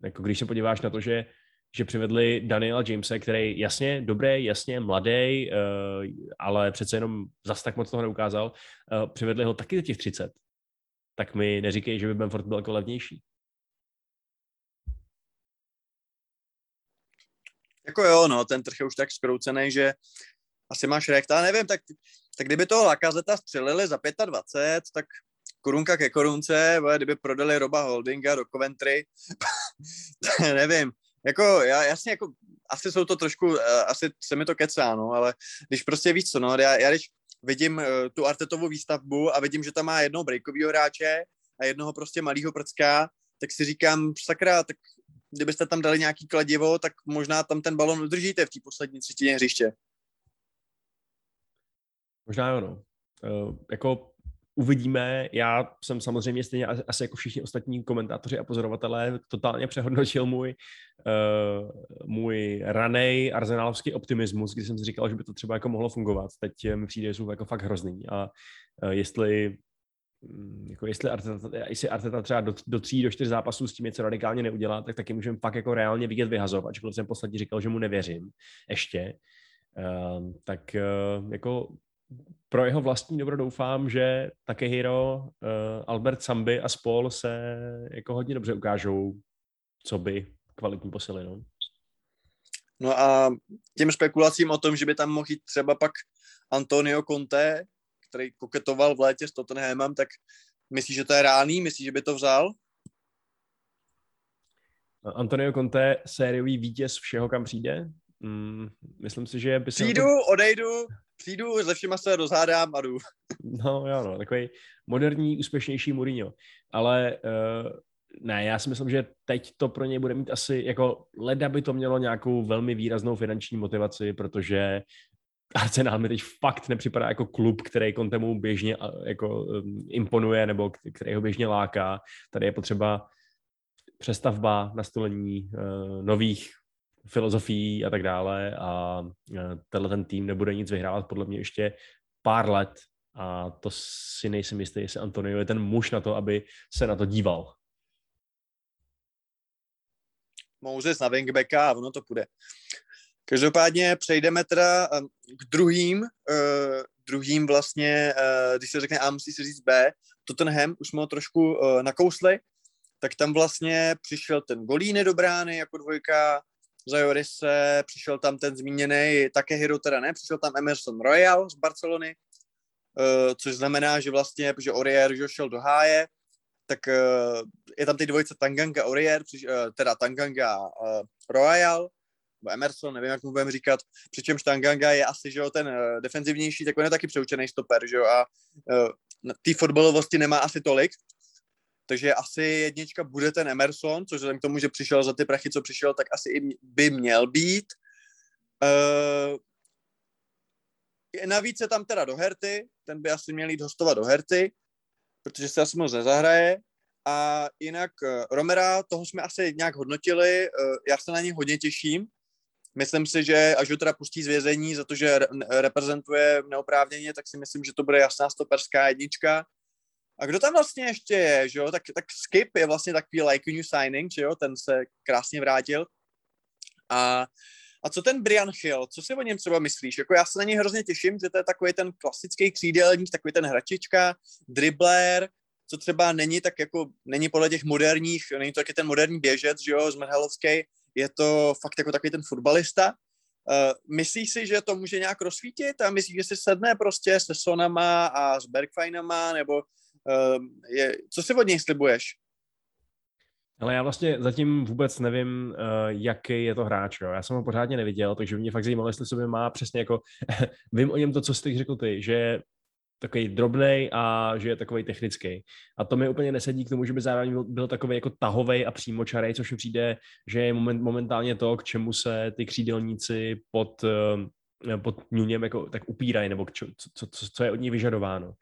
Jako když se podíváš na to, že že přivedli Daniela Jamesa, který jasně dobrý, jasně mladý, uh, ale přece jenom zas tak moc toho neukázal, přivedli ho taky za těch 30. Tak mi neříkej, že by Benford byl jako levnější. Jako jo, no, ten trh je už tak skroucený, že asi máš rekta, nevím, tak, tak kdyby toho Lakazeta střelili za 25, tak korunka ke korunce, kdyby prodali Roba Holdinga do Coventry, nevím, jako já, jasně, jako asi jsou to trošku, uh, asi se mi to kecá, no, ale když prostě víš co, no, já, já když vidím uh, tu Artetovou výstavbu a vidím, že tam má jednoho breakového hráče a jednoho prostě malého prcka, tak si říkám, sakra, tak kdybyste tam dali nějaký kladivo, tak možná tam ten balon udržíte v té poslední třetině hřiště. Možná jo, no. Uh, jako uvidíme. Já jsem samozřejmě stejně asi jako všichni ostatní komentátoři a pozorovatelé totálně přehodnotil můj, uh, můj ranej arzenálovský optimismus, když jsem si říkal, že by to třeba jako mohlo fungovat. Teď mi přijde, že jsou jako fakt hrozný a uh, jestli jako jestli Arteta, jestli Arteta třeba do, do tří, do čtyř zápasů s tím něco radikálně neudělá, tak taky můžeme fakt jako reálně vidět vyhazovat. Ačkoliv jsem poslední říkal, že mu nevěřím ještě. Uh, tak uh, jako pro jeho vlastní dobro doufám, že Takehiro, uh, Albert Samby a spol se jako hodně dobře ukážou, co by kvalitní posily. No. no a těm spekulacím o tom, že by tam mohl jít třeba pak Antonio Conte, který koketoval v létě s Tottenhamem, tak myslíš, že to je reálný? Myslíš, že by to vzal? Antonio Conte, sériový vítěz všeho, kam přijde? Mm, myslím si, že by se... Přijdu, to... odejdu, přijdu, ze všema se rozhádám a jdu. No jo, no, takový moderní, úspěšnější Mourinho. Ale uh, ne, já si myslím, že teď to pro něj bude mít asi, jako leda by to mělo nějakou velmi výraznou finanční motivaci, protože Arsenal mi teď fakt nepřipadá jako klub, který Contemu běžně jako um, imponuje nebo který ho běžně láká. Tady je potřeba přestavba, nastolení uh, nových filozofií a tak dále a uh, tenhle ten tým nebude nic vyhrávat podle mě ještě pár let a to si nejsem jistý, jestli Antonio je ten muž na to, aby se na to díval. Moses na wingbacka a ono to půjde. Každopádně přejdeme teda k druhým, uh, druhým vlastně, uh, když se řekne A, musí se říct B, Tottenham, už jsme ho trošku uh, nakousli, tak tam vlastně přišel ten Golíny do brány jako dvojka, za Jorise, přišel tam ten zmíněný, také hero teda ne, přišel tam Emerson Royal z Barcelony, uh, což znamená, že vlastně, že Orier že šel do háje, tak uh, je tam ty dvojice Tanganga Orier, přiš, uh, teda Tanganga uh, Royal, nebo Emerson, nevím, jak mu budeme říkat, přičemž Tanganga je asi, že jo, ten uh, defenzivnější, tak on je taky přeučený stoper, že jo, a uh, té fotbalovosti nemá asi tolik, takže asi jednička bude ten Emerson, což k tomu, že přišel za ty prachy, co přišel, tak asi i by měl být. Uh, navíc je tam teda do Herty, ten by asi měl jít hostovat do Herty, protože se asi moc nezahraje. A jinak Romera, toho jsme asi nějak hodnotili, já se na něj hodně těším, Myslím si, že až ho teda pustí z vězení za to, že reprezentuje neoprávněně, tak si myslím, že to bude jasná stoperská jednička. A kdo tam vlastně ještě je, že jo? Tak, tak Skip je vlastně takový like new signing, že jo? Ten se krásně vrátil. A, a co ten Brian Hill, co si o něm třeba myslíš? Jako já se na něj hrozně těším, že to je takový ten klasický křídelník, takový ten hračička, dribbler, co třeba není tak jako, není podle těch moderních, není to taky ten moderní běžec, že jo, Zmerhalovský, je to fakt jako takový ten fotbalista. Uh, myslíš si, že to může nějak rozsvítit a myslíš, že si sedne prostě se Sonama a s Bergfajnama, nebo uh, je, co si od něj slibuješ? Ale já vlastně zatím vůbec nevím, uh, jaký je to hráč. Jo. Já jsem ho pořádně neviděl, takže mě fakt zajímalo, jestli sobě má přesně jako, vím o něm to, co jsi řekl ty, že takový drobný a že je takový technický. A to mi úplně nesedí k tomu, že by zároveň byl, byl takový jako tahový a přímočarej, což mi přijde, že je moment, momentálně to, k čemu se ty křídelníci pod, eh, pod Nuněm jako tak upírají, nebo čo, co, co, co je od ní vyžadováno.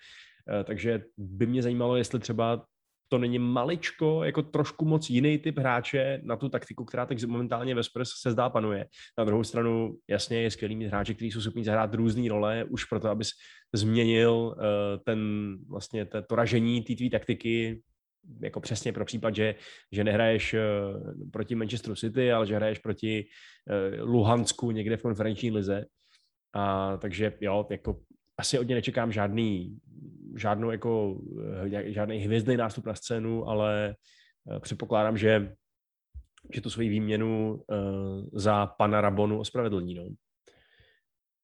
Eh, takže by mě zajímalo, jestli třeba to není maličko, jako trošku moc jiný typ hráče na tu taktiku, která teď momentálně ve Spurs se zdá panuje. Na druhou stranu, jasně, je skvělý mít hráče, kteří jsou schopni zahrát různé role, už proto, abys změnil uh, ten vlastně to, to ražení té tvý taktiky, jako přesně pro případ, že, že nehraješ uh, proti Manchesteru City, ale že hraješ proti uh, Luhansku někde v konferenční lize. A takže jo, jako asi od něj nečekám žádný, žádnou jako, eh, žádný hvězdný nástup na scénu, ale eh, předpokládám, že, že tu svoji výměnu uh, za pana Rabonu ospravedlní. No.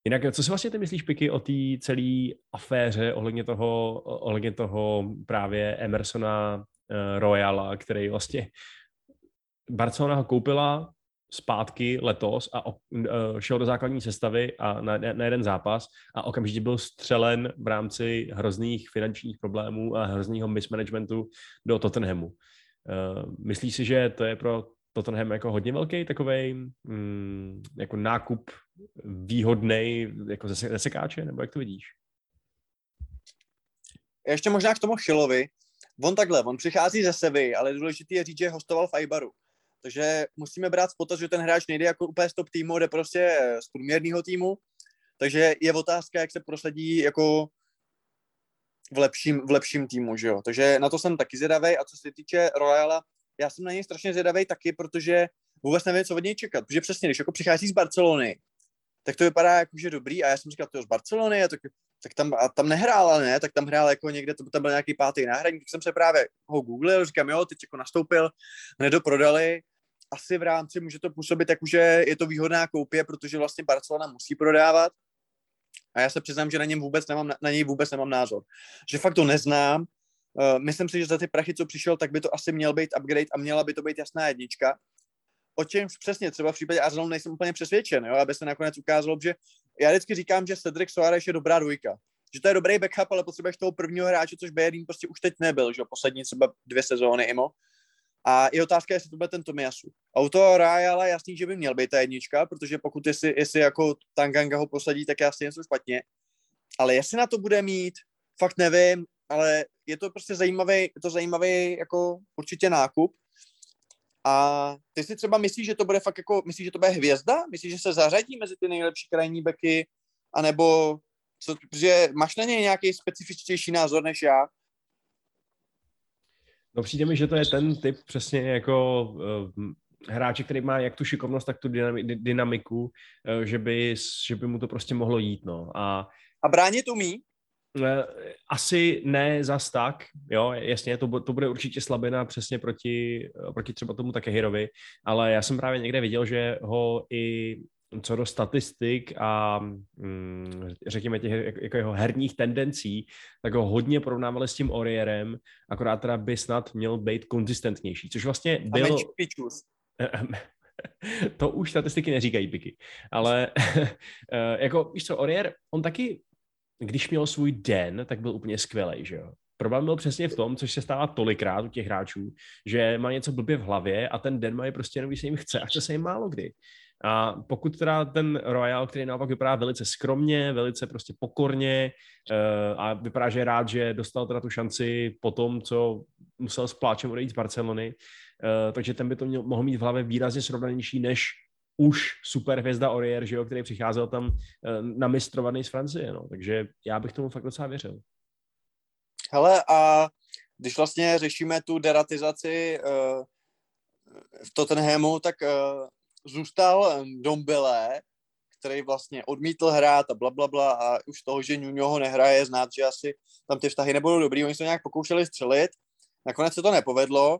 Jinak, co si vlastně ty myslíš, Piky, o té celé aféře ohledně toho, ohledně toho právě Emersona Royala, který vlastně Barcelona ho koupila, zpátky letos a uh, šel do základní sestavy a na, na jeden zápas a okamžitě byl střelen v rámci hrozných finančních problémů a hrozného mismanagementu do Tottenhamu. Uh, myslíš si, že to je pro Tottenham jako hodně velký takový mm, jako nákup výhodný jako ze, ze sekáče, nebo jak to vidíš? Ještě možná k tomu Chilovi. On takhle, on přichází ze Sevy, ale důležité je říct, že hostoval v Aibaru. Takže musíme brát v potaz, že ten hráč nejde jako úplně z top týmu, jde prostě z průměrného týmu. Takže je otázka, jak se prosadí jako v lepším, v lepším týmu, že jo. Takže na to jsem taky zvědavý. A co se týče Royala, já jsem na něj strašně zvědavý taky, protože vůbec nevím, co od něj čekat. Protože přesně, když jako přichází z Barcelony, tak to vypadá jako, že dobrý. A já jsem říkal, to je z Barcelony, a tak, tak tam, a tam nehrál, ale ne, tak tam hrál jako někde, to tam byl nějaký pátý náhradník, tak jsem se právě ho googlil, říkám, jo, teď jako nastoupil, nedoprodali, asi v rámci může to působit jako, že je to výhodná koupě, protože vlastně Barcelona musí prodávat. A já se přiznám, že na, něm vůbec nemám, na něj vůbec nemám názor. Že fakt to neznám. Uh, myslím si, že za ty prachy, co přišel, tak by to asi měl být upgrade a měla by to být jasná jednička. o čem přesně třeba v případě Arsenalu nejsem úplně přesvědčen, jo, aby se nakonec ukázalo, že já vždycky říkám, že Cedric Soares je dobrá dvojka. Že to je dobrý backup, ale potřebuješ toho prvního hráče, což Bayern prostě už teď nebyl, že poslední třeba dvě sezóny imo. A je otázka, jestli to bude ten Tomiasu. A u toho Ryala jasný, že by měl být ta jednička, protože pokud jestli, jestli jako Tanganga ho posadí, tak jasně něco špatně. Ale jestli na to bude mít, fakt nevím, ale je to prostě zajímavý, je to zajímavý jako určitě nákup. A ty si třeba myslíš, že to bude fakt jako, myslíš, že to bude hvězda? Myslíš, že se zařadí mezi ty nejlepší krajní beky? A nebo protože máš na něj nějaký specifičtější názor než já? No přijde mi, že to je ten typ přesně jako uh, hráče, který má jak tu šikovnost, tak tu dynamiku, uh, že, by, že by mu to prostě mohlo jít, no. A, a bránit umí? Eh, asi ne zas tak, jo, jasně, to, to bude určitě slabina přesně proti, proti třeba tomu Takehirovi, ale já jsem právě někde viděl, že ho i co do statistik a mm, řekněme těch jako jeho herních tendencí, tak ho hodně porovnávali s tím Orierem, akorát teda by snad měl být konzistentnější, což vlastně bylo... to už statistiky neříkají piky, ale eh, jako víš co, Orier, on taky, když měl svůj den, tak byl úplně skvělý, že jo? Problém byl přesně v tom, což se stává tolikrát u těch hráčů, že má něco blbě v hlavě a ten den má je prostě jenom, když se jim chce a chce se jim málo kdy. A pokud teda ten Royal, který naopak vypadá velice skromně, velice prostě pokorně uh, a vypadá, že je rád, že dostal teda tu šanci po tom, co musel s pláčem odejít z Barcelony, uh, takže ten by to měl, mohl mít v hlavě výrazně srovnanější než už super hvězda Orier, že jo, který přicházel tam uh, namistrovaný z Francie, no. takže já bych tomu fakt docela věřil. Hele, a když vlastně řešíme tu deratizaci uh, v Tottenhamu, tak uh, zůstal Dombele, který vlastně odmítl hrát a bla, bla, bla a už toho, že Nuno ho nehraje, znát, že asi tam ty vztahy nebudou dobrý. Oni se nějak pokoušeli střelit, nakonec se to nepovedlo.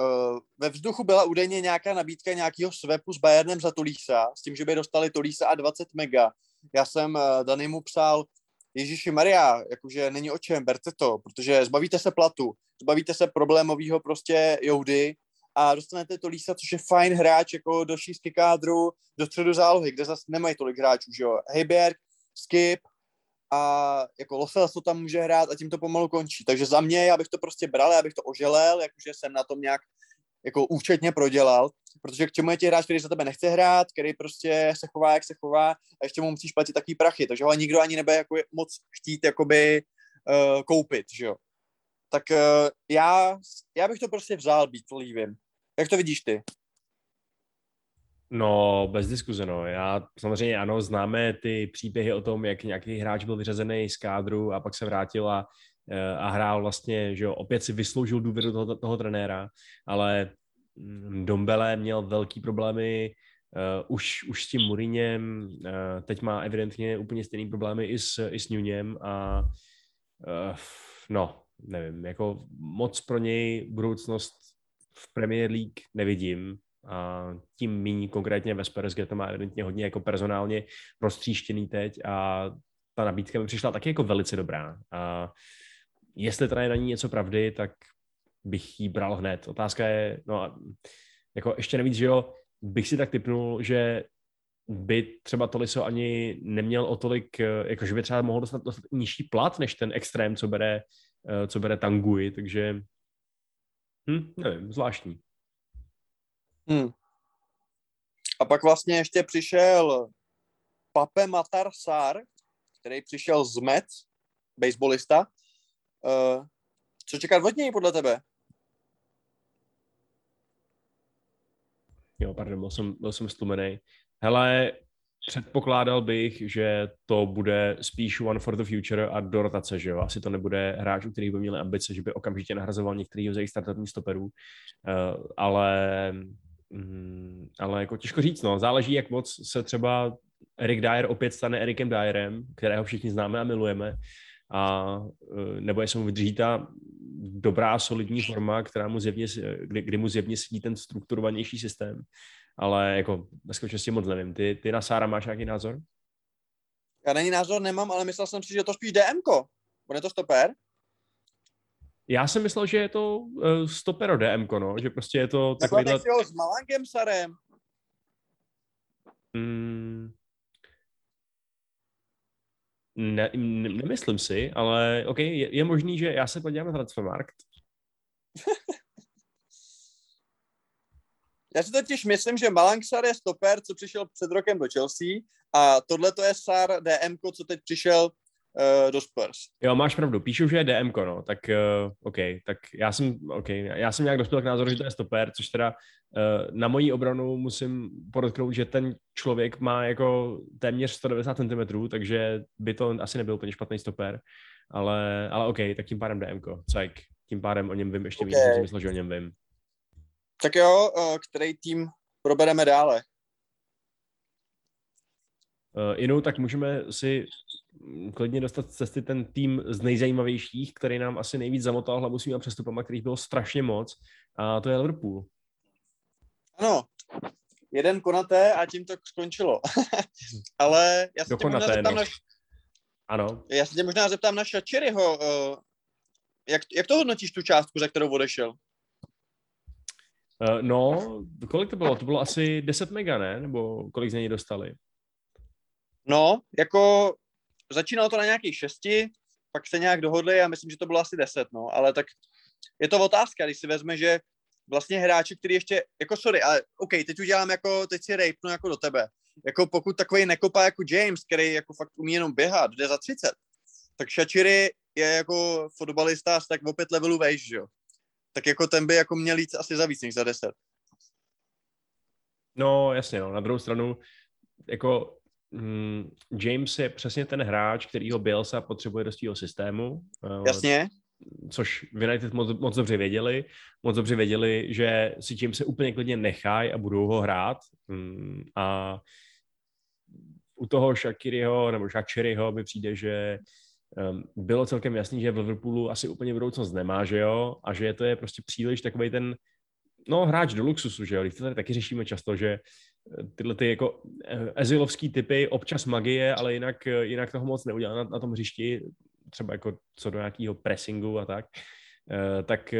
Uh, ve vzduchu byla údajně nějaká nabídka nějakého svepu s Bayernem za Tolísa, s tím, že by dostali Tolísa a 20 mega. Já jsem uh, Danimu psal, Ježíši Maria, jakože není o čem, berte to, protože zbavíte se platu, zbavíte se problémového prostě Joudy a dostanete to Lísa, což je fajn hráč jako do šířky kádru, do středu zálohy, kde zase nemají tolik hráčů, že jo. Heiberg, Skip a jako Losels to tam může hrát a tím to pomalu končí. Takže za mě, já bych to prostě bral, já bych to oželel, jakože jsem na tom nějak jako účetně prodělal, protože k čemu je ti hráč, který za tebe nechce hrát, který prostě se chová, jak se chová a ještě mu musíš platit takový prachy, takže ho nikdo ani nebude jako moc chtít jakoby uh, koupit, že jo. Tak uh, já, já bych to prostě vzal, být lívím. Jak to vidíš ty? No, bez diskuze, no. Já samozřejmě ano, známe ty příběhy o tom, jak nějaký hráč byl vyřazený z kádru a pak se vrátil a, eh, a hrál vlastně, že jo, opět si vysloužil důvěru toho, toho trenéra, ale mm, Dombele měl velký problémy uh, už, už s tím Mourinhem, uh, teď má evidentně úplně stejný problémy i s, i s Nunem a uh, no, nevím, jako moc pro něj budoucnost v Premier League nevidím. A tím méně konkrétně ve Spurs, kde to má evidentně hodně jako personálně roztříštěný teď a ta nabídka mi přišla taky jako velice dobrá. A jestli teda je na ní něco pravdy, tak bych ji bral hned. Otázka je, no jako ještě nevíc, že jo, bych si tak typnul, že by třeba Toliso ani neměl o tolik, jako že by třeba mohl dostat, dostat nižší plat, než ten extrém, co bere, co bere Tanguy, takže Hm, nevím, zvláštní. Hmm. A pak vlastně ještě přišel Pape Matar Sar, který přišel z Met, baseballista. Uh, co čekat od něj podle tebe? Jo, pardon, byl jsem, byl jsem stlumený. Hele, Předpokládal bych, že to bude spíš one for the future a do rotace, že jo? Asi to nebude hráč, u kterých by měli ambice, že by okamžitě nahrazoval některý z jejich startovních stoperů, uh, ale, um, ale jako těžko říct, no. Záleží, jak moc se třeba Eric Dyer opět stane Ericem Dyerem, kterého všichni známe a milujeme, a uh, nebo jestli mu vydrží ta dobrá, solidní forma, která mu zjevně, kdy, kdy mu zjevně sedí ten strukturovanější systém ale jako ve skutečnosti moc nevím. Ty, ty na Sára máš nějaký názor? Já není názor nemám, ale myslel jsem si, že to spíš DMko. On je to stoper? Já jsem myslel, že je to uh, stopero DM, no, že prostě je to takovýhle... Takhle si ho s Malangem Sarem. Mm, ne, ne, nemyslím si, ale OK, je, je možný, že já se podívám na Transfermarkt. já si totiž myslím, že Malangsar je stoper, co přišel před rokem do Chelsea a tohle to je Sar DM, co teď přišel uh, do Spurs. Jo, máš pravdu, píšu, že je DM, no, tak uh, OK, tak já jsem, OK, já jsem nějak dospěl k názoru, že to je stoper, což teda uh, na moji obranu musím podotknout, že ten člověk má jako téměř 190 cm, takže by to asi nebyl úplně špatný stoper, ale, ale OK, tak tím pádem DM, cajk, tím pádem o něm vím ještě okay. víc, jsem myslel, že o něm vím. Tak jo, uh, který tým probereme dále? Uh, jinou, tak můžeme si klidně dostat z cesty ten tým z nejzajímavějších, který nám asi nejvíc zamotal hlavu svýma přestupama, kterých bylo strašně moc, a to je Liverpool. Ano, jeden konaté a tím to skončilo. Ale já se tě možná zeptám no. na... Ano. Já se tě možná zeptám na Šačeryho. Uh, jak, jak to hodnotíš tu částku, za kterou odešel? Uh, no, kolik to bylo? To bylo asi 10 mega, ne? Nebo kolik z něj dostali? No, jako začínalo to na nějakých šesti, pak se nějak dohodli a myslím, že to bylo asi deset, no, ale tak je to otázka, když si vezme, že vlastně hráči, který ještě, jako sorry, ale OK, teď udělám jako, teď si rejpnu jako do tebe. Jako pokud takový nekopa jako James, který jako fakt umí jenom běhat, jde za 30, tak Shachiri je jako fotbalista tak o pět levelů vejš, jo. Tak jako ten by jako měl jít asi za víc než za 10. No jasně, no. Na druhou stranu, jako mm, James je přesně ten hráč, kterýho Bielsa potřebuje do svého systému. Eh, jasně. Což United moc, moc dobře věděli. Moc dobře věděli, že si James se úplně klidně nechají a budou ho hrát. Mm, a u toho Shakiriho nebo Shakiriho mi přijde, že bylo celkem jasný, že v Liverpoolu asi úplně budoucnost nemá, že jo, a že to je prostě příliš takový ten no, hráč do luxusu, že jo, to tady taky řešíme často, že tyhle ty jako eh, ezilovský typy, občas magie, ale jinak, eh, jinak toho moc neudělá na, na tom hřišti, třeba jako co do nějakého pressingu a tak, eh, tak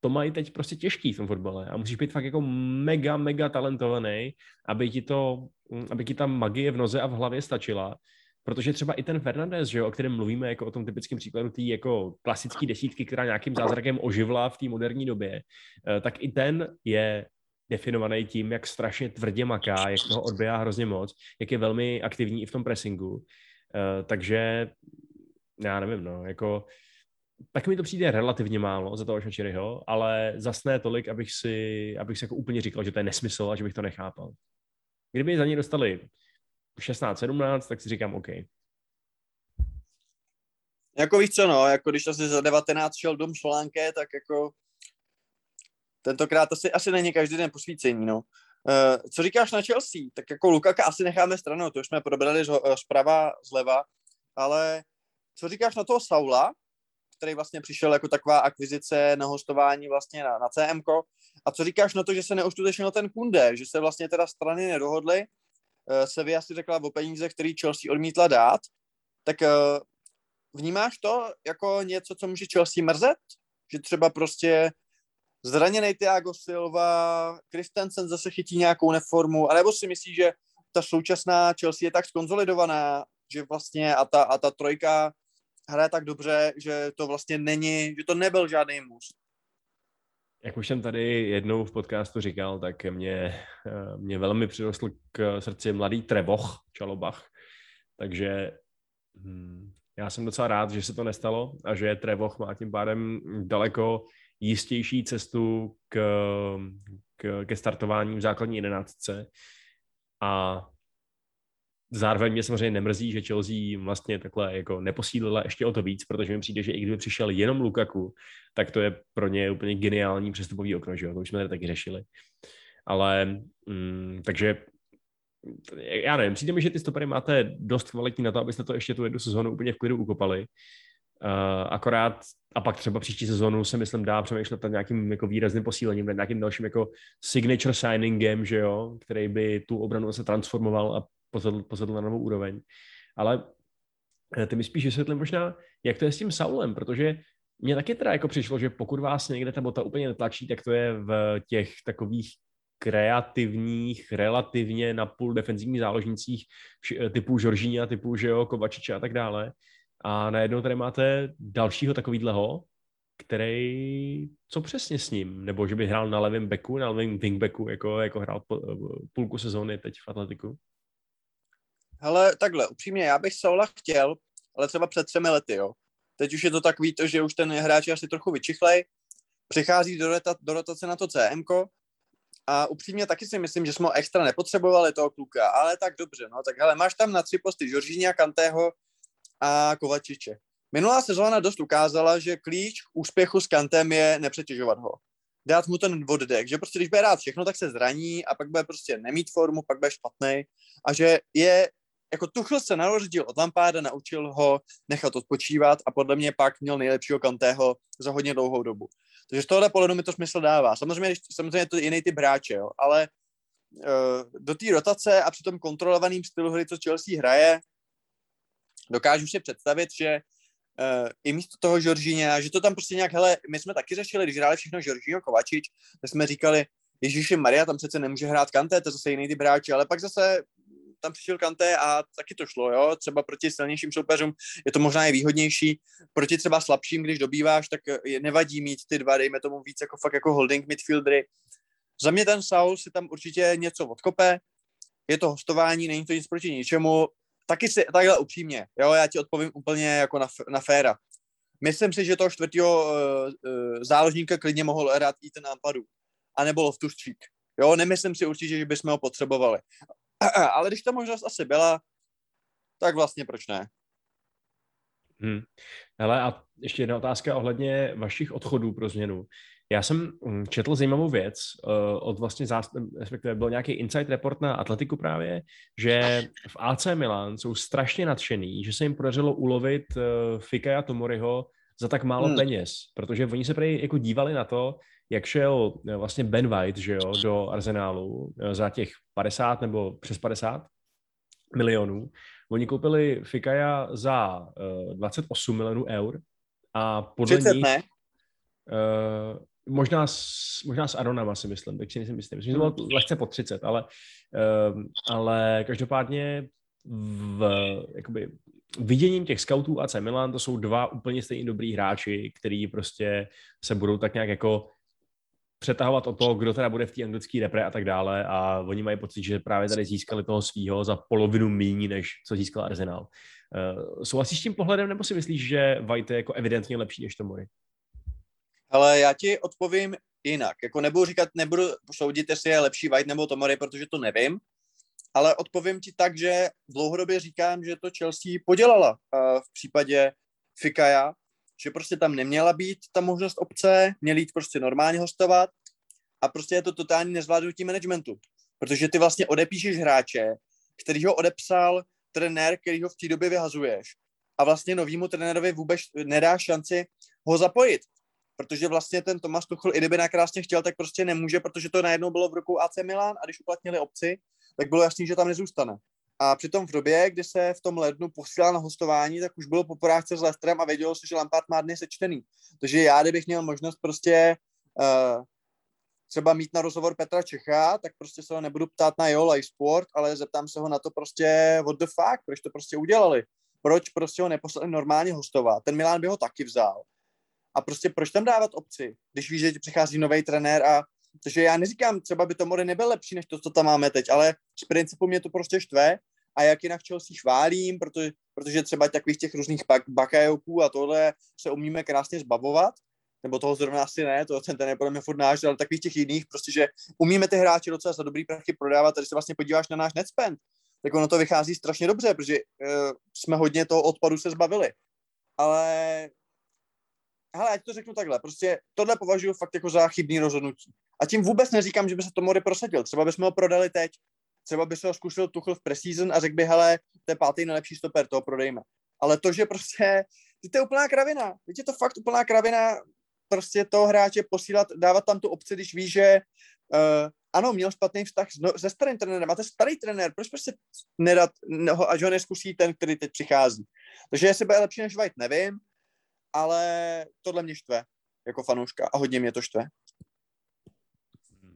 to mají teď prostě těžký v tom fotbale. A musíš být fakt jako mega, mega talentovaný, aby ti to, hm, aby ti ta magie v noze a v hlavě stačila, protože třeba i ten Fernandez, že jo, o kterém mluvíme jako o tom typickém příkladu té jako klasické desítky, která nějakým zázrakem oživla v té moderní době, tak i ten je definovaný tím, jak strašně tvrdě maká, jak toho odbíhá hrozně moc, jak je velmi aktivní i v tom pressingu. Uh, takže já nevím, no, jako tak mi to přijde relativně málo za toho Šačiryho, ale zas ne tolik, abych si, abych si jako úplně říkal, že to je nesmysl a že bych to nechápal. Kdyby za něj dostali 16-17, tak si říkám OK. Jako víš co, no, jako když to si za 19 šel dom Šolánké, tak jako tentokrát asi, asi není každý den posvícení, no. Uh, co říkáš na Chelsea? Tak jako Lukaka asi necháme stranou, to už jsme probrali eh, zprava, zleva, ale co říkáš na toho Saula, který vlastně přišel jako taková akvizice na hostování vlastně na, na CMK. A co říkáš na to, že se neuskutečnil ten Kunde, že se vlastně teda strany nedohodly, uh, se asi řekla o peníze, který Chelsea odmítla dát, tak uh, vnímáš to jako něco, co může Chelsea mrzet? Že třeba prostě zraněný Thiago Silva, Christensen zase chytí nějakou neformu, anebo si myslíš, že ta současná Chelsea je tak skonzolidovaná, že vlastně a ta, a ta trojka hraje tak dobře, že to vlastně není, že to nebyl žádný mus. Jak už jsem tady jednou v podcastu říkal, tak mě, mě velmi přirostl k srdci mladý Treboch Čalobach, takže hm, já jsem docela rád, že se to nestalo a že Trevoch má tím pádem daleko jistější cestu k, k, ke startování v základní jedenáctce. A zároveň mě samozřejmě nemrzí, že Chelsea vlastně takhle jako neposílila ještě o to víc, protože mi přijde, že i kdyby přišel jenom Lukaku, tak to je pro ně úplně geniální přestupový okno, že jo? to už jsme tady taky řešili. Ale mm, takže já nevím, přijde mi, že ty stopery máte dost kvalitní na to, abyste to ještě tu jednu sezónu úplně v klidu ukopali. Uh, akorát a pak třeba příští sezónu se myslím dá přemýšlet nad nějakým jako výrazným posílením, nad nějakým dalším jako signature signingem, že jo, který by tu obranu se transformoval a pozvedl, pozvedl na novou úroveň. Ale eh, ty mi spíš vysvětlím možná, jak to je s tím Saulem, protože mně taky teda jako přišlo, že pokud vás někde ta bota úplně netlačí, tak to je v těch takových kreativních, relativně na půl defenzivních záložnících typu Žoržíňa, typu že jo, Kovačiče a tak dále. A najednou tady máte dalšího takovýhleho, který, co přesně s ním? Nebo že by hrál na levém beku, na levém wingbacku, jako, jako hrál po, půlku sezóny teď v Atletiku? Hele, takhle, upřímně, já bych Saula chtěl, ale třeba před třemi lety, jo. Teď už je to takový to, že už ten hráč je asi trochu vyčichlej, přichází do, rota, do rotace na to CM, a upřímně taky si myslím, že jsme ho extra nepotřebovali toho kluka, ale tak dobře, no tak hele, máš tam na tři posty Žoržíňa, Kantého a Kovačiče. Minulá sezóna dost ukázala, že klíč k úspěchu s Kantem je nepřetěžovat ho. Dát mu ten oddech, že prostě když bude rád všechno, tak se zraní a pak bude prostě nemít formu, pak bude špatný a že je jako Tuchl se na rozdíl od Lampáda naučil ho nechat odpočívat a podle mě pak měl nejlepšího Kantého za hodně dlouhou dobu. Takže z tohohle pohledu mi to smysl dává. Samozřejmě, samozřejmě je to jiný ty bráče, jo, ale uh, do té rotace a při tom kontrolovaným stylu hry, co Chelsea hraje, dokážu si představit, že uh, i místo toho Žoržíně, že to tam prostě nějak, hele, my jsme taky řešili, když hráli všechno Žoržího Kovačič, tak jsme říkali, Ježíši Maria, tam přece nemůže hrát Kanté, to je zase jiný ty bráči, ale pak zase tam přišel Kanté a taky to šlo, jo, třeba proti silnějším soupeřům je to možná i výhodnější, proti třeba slabším, když dobýváš, tak je, nevadí mít ty dva, dejme tomu víc jako fakt jako holding midfieldery. Za mě ten Saul si tam určitě něco odkope, je to hostování, není to nic proti ničemu, taky si, takhle upřímně, jo, já ti odpovím úplně jako na, na féra. Myslím si, že toho čtvrtého uh, uh, záložníka klidně mohl hrát i ten nápadu. A nebo Loftus Cheek. Jo, nemyslím si určitě, že bychom ho potřebovali. Ale když ta možnost asi byla, tak vlastně proč ne? Hmm. Hele, a ještě jedna otázka ohledně vašich odchodů pro změnu. Já jsem hm, četl zajímavou věc uh, od vlastně zást... respektive byl nějaký insight report na Atletiku právě, že v AC Milan jsou strašně nadšený, že se jim podařilo ulovit uh, Fikaja Tomoriho za tak málo hmm. peněz, protože oni se prý jako dívali na to, jak šel uh, vlastně Ben White, že jo, do Arsenálu uh, za těch 50 nebo přes 50 milionů. Oni koupili Fikaja za uh, 28 milionů eur a podle 30, nich... Ne? Uh, možná s, možná s Aronama si myslím, tak si nejsem myslím. Myslím, že to bylo lehce po 30, ale, uh, ale každopádně v, jakoby, viděním těch scoutů AC Milan, to jsou dva úplně stejně dobrý hráči, který prostě se budou tak nějak jako přetahovat o to, kdo teda bude v té anglické repre a tak dále a oni mají pocit, že právě tady získali toho svýho za polovinu míní, než co získal Arsenal. Uh, souhlasíš s tím pohledem, nebo si myslíš, že White je jako evidentně lepší než Tomori? Ale já ti odpovím jinak. Jako nebudu říkat, nebudu soudit, jestli je lepší White nebo Tomori, protože to nevím, ale odpovím ti tak, že dlouhodobě říkám, že to Chelsea podělala uh, v případě Fikaja, že prostě tam neměla být ta možnost obce, měli jít prostě normálně hostovat a prostě je to totální nezvládnutí managementu, protože ty vlastně odepíšeš hráče, který ho odepsal trenér, který ho v té době vyhazuješ. A vlastně novýmu trenérovi vůbec nedá šanci ho zapojit. Protože vlastně ten Tomas Tuchel, i kdyby nakrásně chtěl, tak prostě nemůže, protože to najednou bylo v rukou AC Milan a když uplatnili obci, tak bylo jasný, že tam nezůstane. A přitom v době, kdy se v tom lednu posílal na hostování, tak už bylo po porážce s Lestrem a vědělo se, že Lampard má dny sečtený. Takže já, kdybych měl možnost prostě uh, třeba mít na rozhovor Petra Čecha, tak prostě se ho nebudu ptát na jeho live sport, ale zeptám se ho na to prostě what the fuck, proč to prostě udělali. Proč prostě ho neposlali normálně hostovat. Ten Milan by ho taky vzal. A prostě proč tam dávat obci, když víš, že přichází nový trenér a takže já neříkám, třeba by to Mori nebyl lepší než to, co tam máme teď, ale z principu mě to prostě štve a jak jinak Chelsea chválím, protože, protože třeba takových těch různých bak, bakajoků a tohle se umíme krásně zbavovat, nebo toho zrovna asi ne, to ten, ten je podle mě furt náš, ale takových těch jiných, prostě, že umíme ty hráči docela za dobrý prachy prodávat, když se vlastně podíváš na náš netspend, tak ono to vychází strašně dobře, protože uh, jsme hodně toho odpadu se zbavili. Ale hele, ať to řeknu takhle, prostě tohle považuji fakt jako za chybný rozhodnutí. A tím vůbec neříkám, že by se to Mori prosadil. Třeba bychom ho prodali teď, třeba by se ho zkusil Tuchl v preseason a řekl by, hele, to je pátý nejlepší stoper, toho prodejme. Ale to, že prostě, to je úplná kravina. Víte, to fakt úplná kravina, prostě toho hráče posílat, dávat tam tu obci, když ví, že uh, ano, měl špatný vztah no, se starým trenérem, máte starý trenér, proč prostě nedat, no, až ho neskusí ten, který teď přichází. Takže jestli bude lepší než White, nevím, ale tohle mě štve jako fanouška a hodně mě to štve.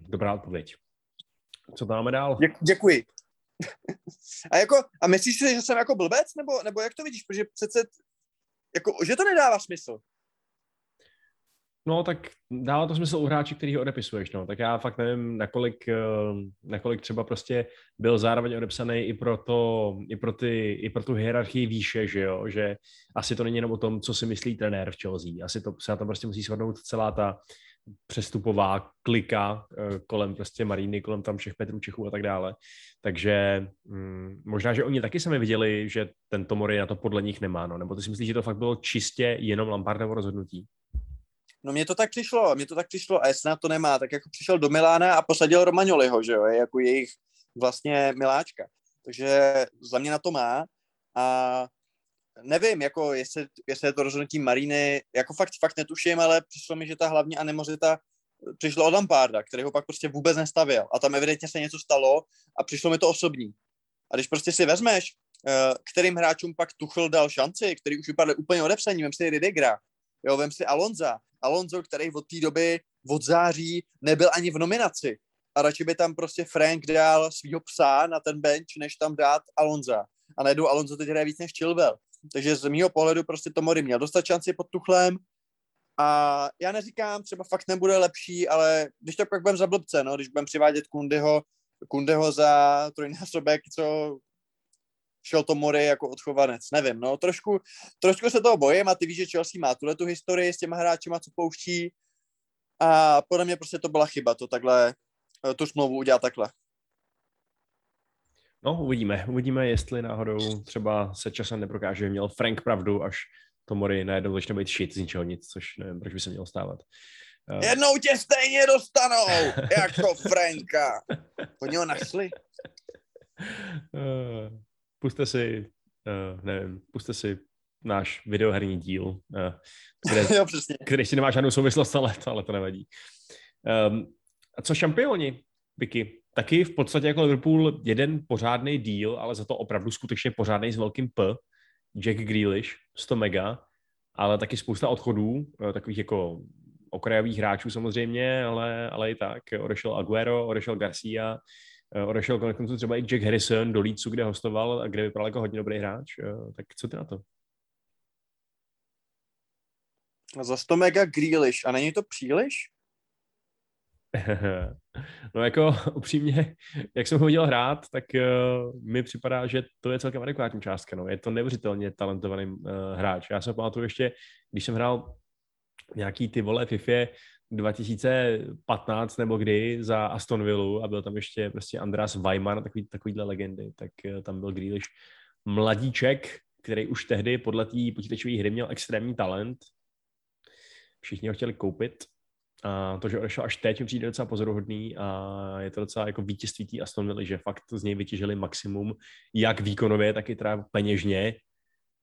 Dobrá odpověď. Co máme dál? Dě- děkuji. a jako, a myslíš si, že jsem jako blbec, nebo, nebo jak to vidíš? Protože přece, jako, že to nedává smysl. No, tak dává to smysl u hráči, který ho odepisuješ, no. Tak já fakt nevím, nakolik, eh, nakolik třeba prostě byl zároveň odepsaný i pro, to, i pro, ty, i pro tu hierarchii výše, že jo, že asi to není jenom o tom, co si myslí trenér v Chelsea. Asi to se na to prostě musí shodnout celá ta přestupová klika eh, kolem prostě Maríny, kolem tam všech Petrů Čechů a tak dále. Takže hm, možná, že oni taky sami viděli, že ten Tomori na to podle nich nemá, no. Nebo ty si myslíš, že to fakt bylo čistě jenom Lampardovo rozhodnutí? No mně to tak přišlo, mně to tak přišlo a na to nemá, tak jako přišel do Milána a posadil Romagnoliho, že jo, jako jejich vlastně miláčka. Takže za mě na to má a nevím, jako jestli, jestli je to rozhodnutí Mariny, jako fakt, fakt netuším, ale přišlo mi, že ta hlavní animozita přišla od Lamparda, který ho pak prostě vůbec nestavil a tam evidentně se něco stalo a přišlo mi to osobní. A když prostě si vezmeš, eh, kterým hráčům pak Tuchl dal šanci, který už vypadly úplně odepsaní, vem si Ridigra, jo, vem si Alonza, Alonso, který od té doby, od září, nebyl ani v nominaci. A radši by tam prostě Frank dal svého psa na ten bench, než tam dát Alonza. A najednou Alonso teď hraje víc než Chilwell. Takže z mého pohledu prostě Tomori měl dostat šanci pod Tuchlem. A já neříkám, třeba fakt nebude lepší, ale když to pak budeme za blbce, no, když budeme přivádět Kundyho, Kundyho za trojnásobek, co šel to Mori jako odchovanec, nevím, no, trošku, trošku se toho bojím a ty víš, že Chelsea má tuhle tu historii s těma hráčima, co pouští a podle mě prostě to byla chyba, to takhle, tu smlouvu udělat takhle. No, uvidíme. Uvidíme, jestli náhodou třeba se časem neprokáže, že měl Frank pravdu, až to Mori najednou začne být shit z ničeho nic, což nevím, proč by se mělo stávat. Uh... Jednou tě stejně dostanou, jako Franka. Oni ho našli. Uh, puste si, uh, nevím, puste si náš videoherní díl, uh, které, jo, přesně. který ještě nemá žádnou souvislost, ale, ale to nevadí. Um, a co šampioni, Vicky? Taky v podstatě jako Liverpool jeden pořádný díl, ale za to opravdu skutečně pořádný s velkým P. Jack Grealish, 100 mega, ale taky spousta odchodů, takových jako okrajových hráčů samozřejmě, ale, ale i tak. Odešel Aguero, odešel Garcia, Eh, odešel konec třeba i Jack Harrison do Leedsu, kde hostoval a kde vypadal jako hodně dobrý hráč. Eh, tak co ty na to? Za 100 mega Grealish. A není to příliš? no jako upřímně, jak jsem ho viděl hrát, tak uh, mi připadá, že to je celkem adekvátní částka. No. Je to neuvěřitelně talentovaný uh, hráč. Já se pamatuju ještě, když jsem hrál nějaký ty vole FIFA 2015 nebo kdy za Aston Villa a byl tam ještě prostě Andreas Weimar, takový, takovýhle legendy, tak eh, tam byl Grealish mladíček, který už tehdy podle té počítačové hry měl extrémní talent. Všichni ho chtěli koupit. A to, že odešel až teď, mi přijde docela pozoruhodný a je to docela jako vítězství té Aston Villa, že fakt z něj vytěžili maximum, jak výkonově, tak i teda peněžně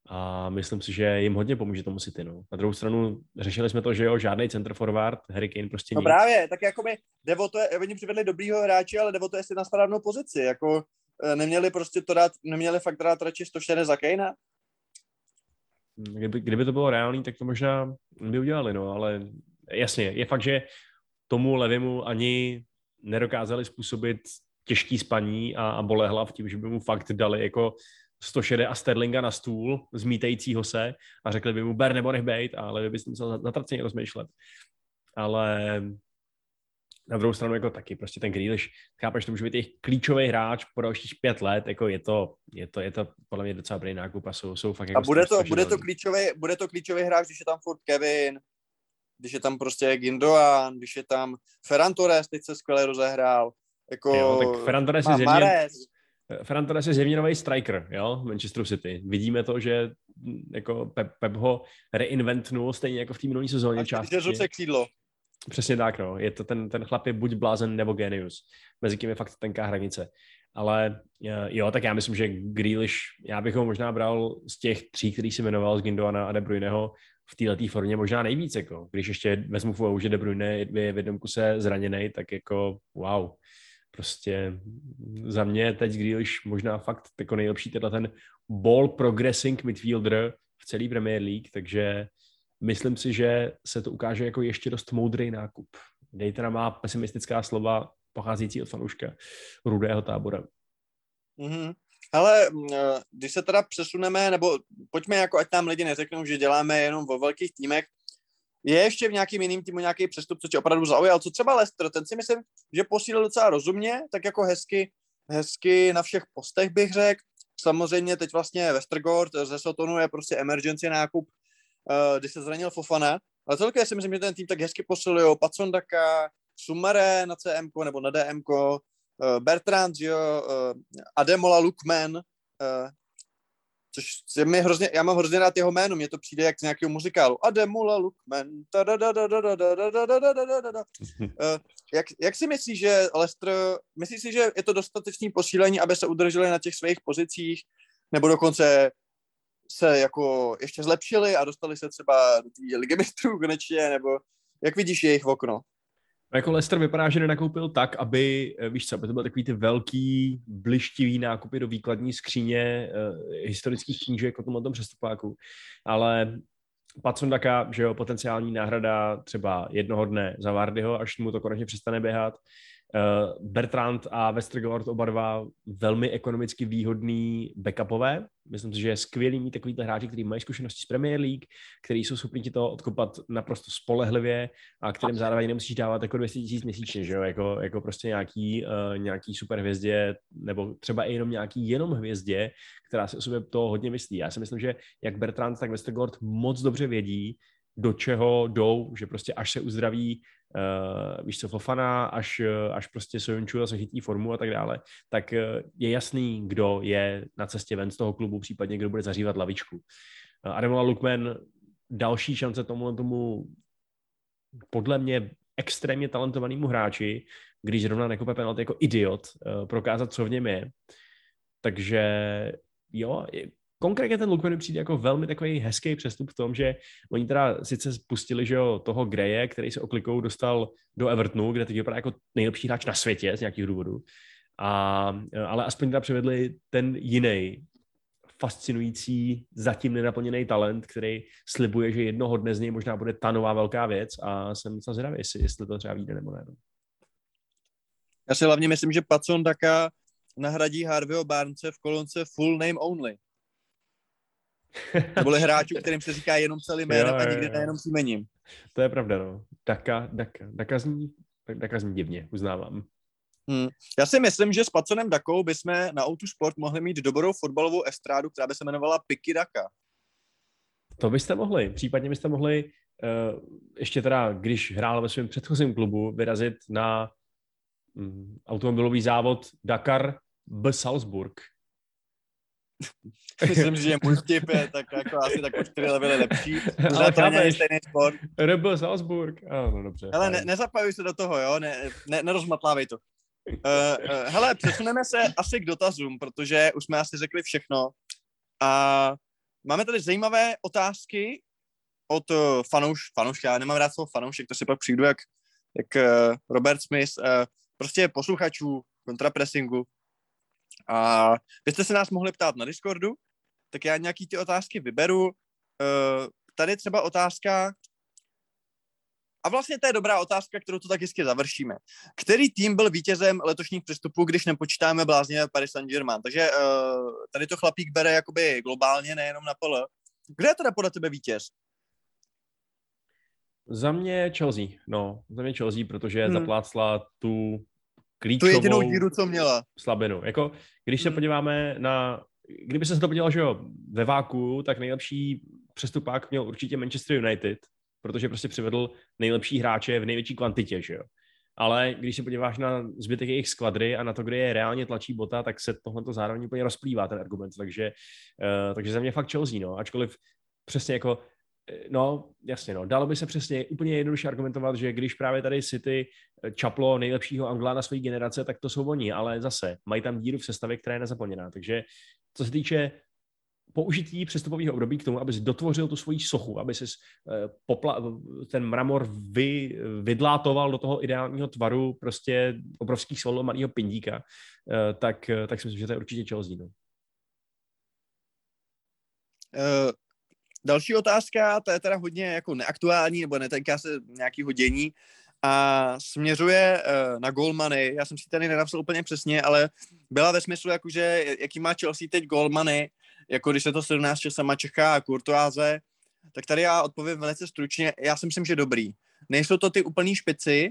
a myslím si, že jim hodně pomůže tomu City. No. Na druhou stranu řešili jsme to, že jo, žádný center forward, Harry Kane prostě No nic. právě, tak jako by Devo to je, oni přivedli dobrýho hráče, ale Devo to je na správnou pozici, jako e, neměli prostě to dát, neměli fakt dát radši 104 za Kanea? Kdyby, kdyby to bylo reálný, tak to možná by udělali, no, ale jasně, je fakt, že tomu levému ani nedokázali způsobit těžký spaní a, a bolehlav tím, že by mu fakt dali jako 106 a Sterlinga na stůl, zmítajícího se a řekli by mu ber nebo nech bejt, ale vy byste musel zatraceně rozmýšlet. Ale na druhou stranu jako taky prostě ten Grealish, chápeš, to může být jejich klíčový hráč po dalších pět let, jako je to, je to, je to podle mě docela dobrý nákup a jsou, jsou fakt jako A bude to, bude to, klíčový, bude to klíčový hráč, když je tam furt Kevin, když je tam prostě Gindoan, když je tam Ferran Torres, teď se skvěle rozehrál, jako jo, tak Ferran Torres je zjevně, Ferran Torres je zjevně nový striker, jo, Manchester City. Vidíme to, že mm, jako Pep, Pep ho reinventnul stejně jako v té minulé sezóně části. ruce křídlo. Přesně tak, no. Je to ten, ten chlap je buď blázen nebo genius. Mezi tím je fakt tenká hranice. Ale eh, jo, tak já myslím, že Grealish, já bych ho možná bral z těch tří, který si jmenoval, z Gindoana a De Bruyneho, v této formě možná nejvíc, jako. Když ještě vezmu v že De Bruyne je v jednom kuse zraněný, tak jako wow prostě za mě teď Grealish možná fakt jako nejlepší teda ten ball progressing midfielder v celé Premier League, takže myslím si, že se to ukáže jako ještě dost moudrý nákup. Dejte nám má pesimistická slova pocházející od fanouška rudého tábora. Mm-hmm. Ale eh, když se teda přesuneme, nebo pojďme jako, ať tam lidi neřeknou, že děláme jenom vo velkých týmech, je ještě v nějakým jiným týmu nějaký přestup, co tě opravdu zaujal? Co třeba Lester, ten si myslím, že posílil docela rozumně, tak jako hezky, hezky na všech postech bych řekl. Samozřejmě teď vlastně Westergaard ze Sotonu je prostě emergency nákup, uh, kdy se zranil Fofana, ale celkově si myslím, že ten tým tak hezky posiluje Pacondaka, Sumare na CM nebo na DM, eh, Bertrand, jo, uh, Ademola Lukman, uh, což je mi hrozně, já mám hrozně rád jeho jméno, mně to přijde jak z nějakého muzikálu. Ademola Lukman. Jak, jak si myslíš, že Lester, myslíš si, že je to dostatečné posílení, aby se udrželi na těch svých pozicích, nebo dokonce se jako ještě zlepšili a dostali se třeba do té ligy mistrů konečně, nebo jak vidíš jejich okno? No jako Lester vypadá, že nenakoupil tak, aby, eh, víš co, aby to byly takový ty velký, blištivý nákupy do výkladní skříně uh, historických knížek o tomhle tom přestupáku. Ale Pacundaka, že jo, potenciální náhrada třeba jednoho dne za Vardyho, až mu to konečně přestane běhat. Uh, Bertrand a Westergaard oba dva velmi ekonomicky výhodný backupové. Myslím si, že je skvělý mít takovýhle hráči, kteří mají zkušenosti z Premier League, kteří jsou schopni ti to odkopat naprosto spolehlivě a kterým zároveň nemusíš dávat jako 200 tisíc měsíčně, že jo? Jako, jako prostě nějaký, uh, nějaký super hvězdě nebo třeba i jenom nějaký jenom hvězdě, která si o sobě to hodně myslí. Já si myslím, že jak Bertrand, tak Westergaard moc dobře vědí, do čeho jdou, že prostě až se uzdraví, uh, víš co, Fofana, až, uh, až prostě Sojunču zase chytí formu a tak dále, tak uh, je jasný, kdo je na cestě ven z toho klubu, případně kdo bude zařívat lavičku. Uh, Ademola Lukman další šance tomu, tomu podle mě extrémně talentovanému hráči, když zrovna nekope penalty jako idiot, uh, prokázat, co v něm je. Takže jo, konkrétně ten Luke mi přijde jako velmi takový hezký přestup v tom, že oni teda sice spustili, že jo, toho Greje, který se oklikou dostal do Evertonu, kde teď vypadá jako nejlepší hráč na světě z nějakých důvodů. A, ale aspoň teda přivedli ten jiný fascinující, zatím nenaplněný talent, který slibuje, že jednoho dne z něj možná bude ta nová velká věc a jsem docela zvědavý, jestli, jestli to třeba vyjde nebo ne. No. Já si hlavně myslím, že Pacon Daka nahradí Harveyho Barnce v kolonce Full Name Only. To byly hráčů, kterým se říká jenom celý jméno a nikdy nejenom jmením. To je pravda, no. Daka, Daka, Daka zní, Daka zní divně, uznávám. Hmm. Já si myslím, že s Paconem Dakou bychom na Outu Sport mohli mít dobrou fotbalovou estrádu, která by se jmenovala Piky Daka. To byste mohli. Případně byste mohli uh, ještě teda, když hrál ve svém předchozím klubu, vyrazit na um, automobilový závod Dakar B. Salzburg. Myslím, že můj vtip je tak jako asi tak o čtyři levely lepší. Ale to není stejný sport. Rebel Salzburg. Ano, dobře. Hele, ne, nezapajuj se do toho, jo, ne, ne, nerozmatlávej to. Uh, uh, hele, přesuneme se asi k dotazům, protože už jsme asi řekli všechno. A máme tady zajímavé otázky od uh, fanouš, fanouška, já nemám rád slovo fanoušek, to si pak přijdu jak, jak uh, Robert Smith, uh, prostě posluchačů kontrapressingu, a vy jste se nás mohli ptát na Discordu, tak já nějaký ty otázky vyberu. Uh, tady třeba otázka, a vlastně to je dobrá otázka, kterou to tak hezky završíme. Který tým byl vítězem letošních přestupů, když nepočítáme blázně Paris Saint-Germain? Takže uh, tady to chlapík bere jakoby globálně, nejenom na pole. Kde je teda podle tebe vítěz? Za mě Chelsea, no, za mě Chelsea, protože hmm. zaplácla tu klíčovou... Tu jedinou díru, co měla. Slabinu. Jako, když se hmm. podíváme na... Kdyby se to podíval, že jo, ve váku, tak nejlepší přestupák měl určitě Manchester United, protože prostě přivedl nejlepší hráče v největší kvantitě, že jo. Ale když se podíváš na zbytek jejich skvadry a na to, kde je reálně tlačí bota, tak se tohle to zároveň úplně rozplývá ten argument. Takže, uh, takže za mě fakt Chelsea, no. Ačkoliv přesně jako No, jasně, no. Dalo by se přesně úplně jednoduše argumentovat, že když právě tady City eh, čaplo nejlepšího Angla na své generace, tak to jsou oni, ale zase mají tam díru v sestavě, která je nezaplněná. Takže co se týče použití přestupového období k tomu, abys dotvořil tu svoji sochu, aby si eh, popla- ten mramor vy, vydlátoval do toho ideálního tvaru prostě obrovských svalů malého pindíka, eh, tak, tak si myslím, že to je určitě Chelsea. No. Uh, další otázka, to je teda hodně jako neaktuální, nebo netýká se nějakého dění a směřuje uh, na golmany. Já jsem si tady nenapsal úplně přesně, ale byla ve smyslu, jakože jaký má Chelsea teď golmany, jako když se to srovná s Česama Čecha a Kurtoáze, tak tady já odpovím velice stručně. Já si myslím, že dobrý. Nejsou to ty úplný špici,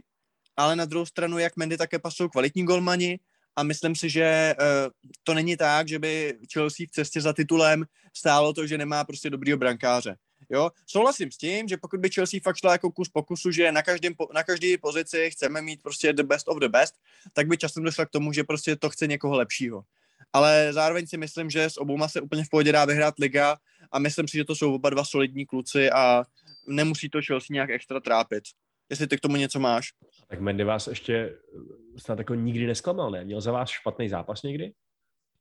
ale na druhou stranu, jak Mendy, také pasují kvalitní golmani a myslím si, že uh, to není tak, že by Chelsea v cestě za titulem stálo to, že nemá prostě dobrýho brankáře. Jo, souhlasím s tím, že pokud by Chelsea fakt šla jako kus pokusu, že na, každém, na každé pozici chceme mít prostě the best of the best, tak by často došla k tomu, že prostě to chce někoho lepšího. Ale zároveň si myslím, že s obouma se úplně v pohodě dá vyhrát liga a myslím si, že to jsou oba dva solidní kluci a nemusí to Chelsea nějak extra trápit. Jestli ty k tomu něco máš. Tak Mendy vás ještě snad jako nikdy nesklamal, ne? Měl za vás špatný zápas někdy?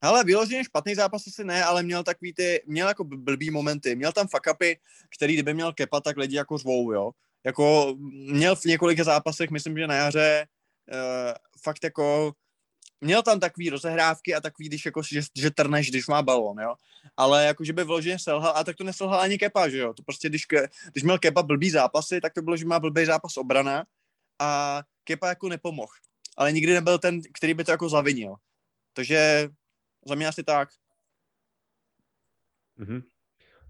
Hele, vyloženě špatný zápas asi ne, ale měl takový ty, měl jako blbý momenty. Měl tam fuck upy, který kdyby měl kepa, tak lidi jako řvou, jo. Jako měl v několika zápasech, myslím, že na jaře, uh, fakt jako měl tam takový rozehrávky a takový, když jako, že, že trneš, když má balón, jo. Ale jako, že by vloženě selhal, a tak to neselhal ani Kepa, že jo. To prostě, když, když měl Kepa blbý zápasy, tak to bylo, že má blbý zápas obrana a Kepa jako nepomohl. Ale nikdy nebyl ten, který by to jako zavinil. Takže za mě asi tak. Mm-hmm.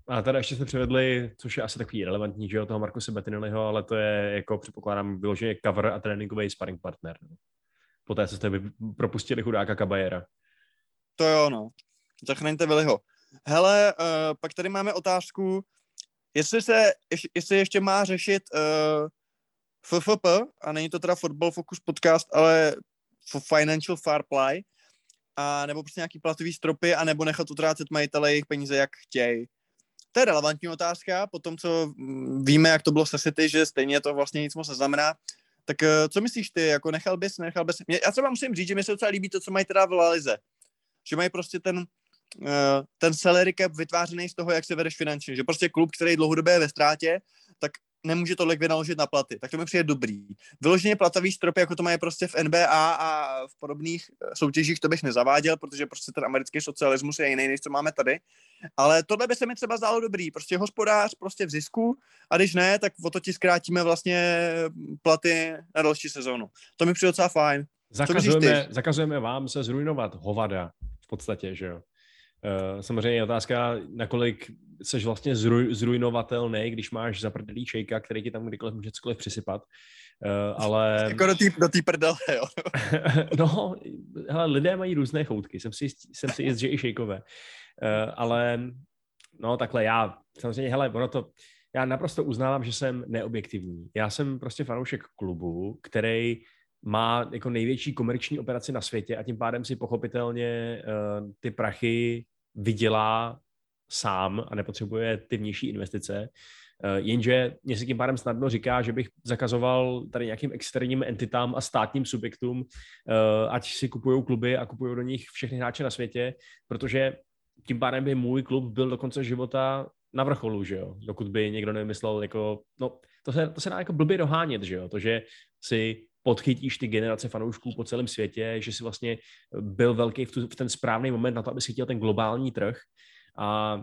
A tady ještě jsme přivedli, což je asi takový relevantní, že jo, toho Markuse Bettinelliho, ale to je jako předpokládám vyloženě cover a tréninkový sparring partner. No. Poté, co jste propustili chudáka Kabajera. To jo, no. Zachraňte Viliho. Hele, uh, pak tady máme otázku, jestli se, jestli ještě má řešit uh, FFP, a není to teda Football Focus podcast, ale Financial Fair Play, a nebo prostě nějaký platový stropy, a nebo nechat utrácet majitele jejich peníze, jak chtějí. To je relevantní otázka, po tom, co mm, víme, jak to bylo se City, že stejně to vlastně nic moc neznamená. Tak eh, co myslíš ty, jako nechal bys, nechal bys? Já třeba musím říct, že mi se docela líbí to, co mají teda v Lalize. Že mají prostě ten, eh, ten salary cap vytvářený z toho, jak se vedeš finančně. Že prostě klub, který dlouhodobě je ve ztrátě, tak nemůže tolik vynaložit na platy. Tak to mi přijde dobrý. Vyloženě platový stropy, jako to mají prostě v NBA a v podobných eh, soutěžích, to bych nezaváděl, protože prostě ten americký socialismus je jiný, než co máme tady. Ale tohle by se mi třeba zdálo dobrý. Prostě hospodář prostě v zisku a když ne, tak o to ti zkrátíme vlastně platy na další sezónu. To mi přijde docela fajn. Zakazujeme, zakazujeme vám se zrujnovat hovada v podstatě, že jo? Uh, samozřejmě je otázka, nakolik jsi vlastně zruj, zrujnovatelný, když máš zaprdelý šejka, který ti tam kdykoliv může cokoliv přisypat. Uh, ale... Jako do té do tý prdele, jo. no, hele, lidé mají různé choutky, jsem si, jsem si jist, že i šejkové. Uh, ale no takhle já, samozřejmě, hele, ono to, já naprosto uznávám, že jsem neobjektivní. Já jsem prostě fanoušek klubu, který má jako největší komerční operaci na světě a tím pádem si pochopitelně uh, ty prachy vydělá sám a nepotřebuje ty vnější investice. Uh, jenže mě se tím pádem snadno říká, že bych zakazoval tady nějakým externím entitám a státním subjektům, uh, ať si kupují kluby a kupují do nich všechny hráče na světě, protože tím pádem by můj klub byl do konce života na vrcholu, že jo, dokud by někdo nemyslel jako, no, to se, to se dá jako blbě dohánět, že jo, to, že si podchytíš ty generace fanoušků po celém světě, že si vlastně byl velký v, tu, v ten správný moment na to, aby si chtěl ten globální trh. A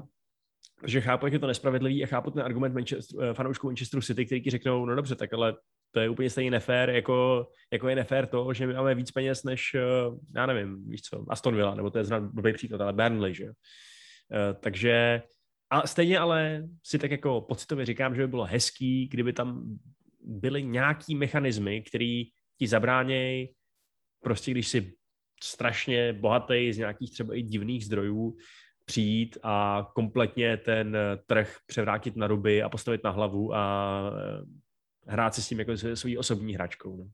že chápu, jak je to nespravedlivý a chápu ten argument Manchester, eh, fanoušků Manchesteru City, který ti řeknou, no dobře, tak ale to je úplně stejně nefér, jako, jako je nefér to, že my máme víc peněz než, eh, já nevím, víš co, Aston Villa, nebo to je znám blbý příklad, ale Burnley, že. Eh, takže a stejně ale si tak jako pocitově říkám, že by bylo hezký, kdyby tam byly nějaký mechanismy, který ti zabránějí, prostě když si strašně bohatý z nějakých třeba i divných zdrojů, přijít a kompletně ten trh převrátit na ruby a postavit na hlavu a eh, hrát si s tím jako svojí osobní hračkou. No.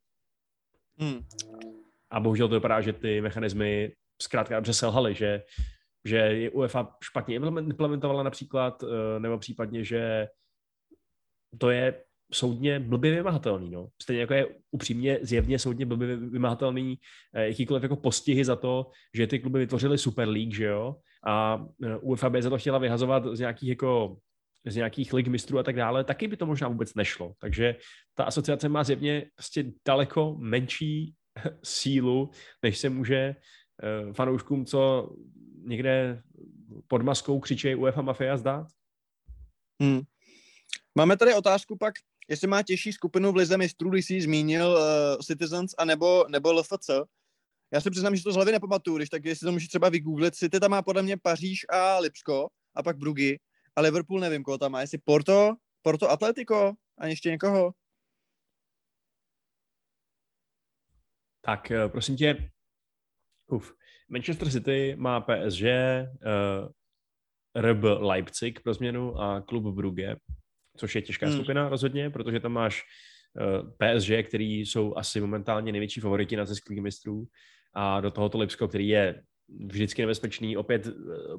Hmm. A bohužel to vypadá, že ty mechanismy zkrátka dobře selhaly, že, že je UEFA špatně implementovala například, eh, nebo případně, že to je soudně blbě vymahatelný. No. Stejně jako je upřímně zjevně soudně blbě vymahatelný eh, jakýkoliv jako postihy za to, že ty kluby vytvořily Super League, že jo, a UEFA by za to chtěla vyhazovat z nějakých jako z nějakých lig mistrů a tak dále, taky by to možná vůbec nešlo. Takže ta asociace má zjevně prostě daleko menší sílu, než se může eh, fanouškům, co někde pod maskou křičí UEFA Mafia zdát. Hmm. Máme tady otázku pak, jestli má těžší skupinu v Lize mistrů, když jsi zmínil uh, Citizens a nebo, nebo LFC. Já se přiznám, že to z hlavy nepamatuju, když tak jestli to můžeš třeba vygooglit. City tam má podle mě Paříž a Lipsko a pak Brugy a Liverpool nevím, koho tam má. Jestli Porto, Porto Atletico a ještě někoho. Tak eh, prosím tě, uf. Manchester City má PSG, uh, RB Leipzig pro změnu a klub Brugge, což je těžká hmm. skupina rozhodně, protože tam máš uh, PSG, který jsou asi momentálně největší favoriti na zisk mistrů a do tohoto Lipsko, který je vždycky nebezpečný, opět eh,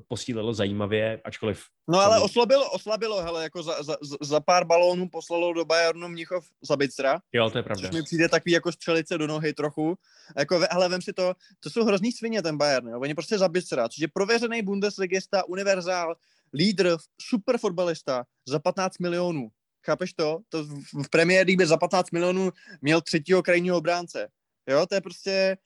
posílilo zajímavě, ačkoliv... No ale oslabilo, oslabilo, hele, jako za, za, za pár balónů poslalo do Bayernu Mnichov Zabicra. Jo, to je pravda. Což mi přijde takový jako střelice do nohy trochu. Jako, hele, vem si to, to jsou hrozný svině ten Bayern, jo. Oni prostě Zabicra, což je prověřený Bundesligista, univerzál, lídr, super fotbalista za 15 milionů. Chápeš to? To v, v League za 15 milionů měl třetího krajního obránce. Jo, to je prostě...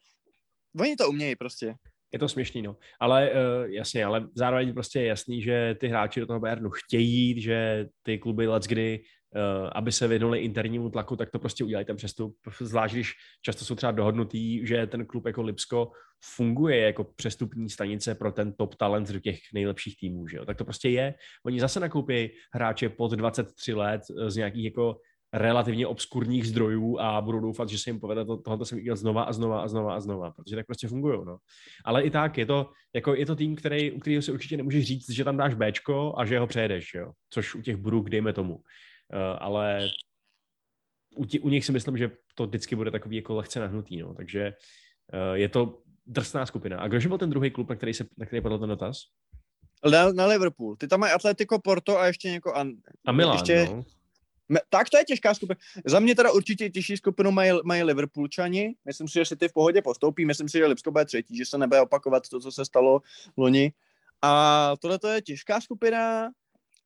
Oni to umějí prostě je to směšný, no. Ale uh, jasně, ale zároveň prostě je jasný, že ty hráči do toho Bayernu chtějí že ty kluby kdy, uh, aby se vyhnuli internímu tlaku, tak to prostě udělají ten přestup. Zvlášť, když často jsou třeba dohodnutý, že ten klub jako Lipsko funguje jako přestupní stanice pro ten top talent do těch nejlepších týmů, že jo? Tak to prostě je. Oni zase nakoupí hráče pod 23 let z nějakých jako relativně obskurních zdrojů a budou doufat, že se jim povede to, tohoto jsem viděl znova a znova a znova a znova, protože tak prostě fungují. No. Ale i tak je to, jako je to tým, který, u kterého si určitě nemůžeš říct, že tam dáš Bčko a že ho přejedeš, jo? což u těch Bruk dejme tomu. Uh, ale u, tě, u nich si myslím, že to vždycky bude takový jako lehce nahnutý, no. takže uh, je to drsná skupina. A kdože byl ten druhý klub, na který, se, na který padl ten dotaz? Na, na Liverpool. Ty tam mají Atletico, Porto a ještě někoho. An... A Milan, ještě... no. Tak to je těžká skupina. Za mě teda určitě těžší skupinu mají, mají Liverpoolčani. Myslím si, že si ty v pohodě postoupí. Myslím si, že Lipsko bude třetí, že se nebude opakovat to, co se stalo loni. A tohle to je těžká skupina.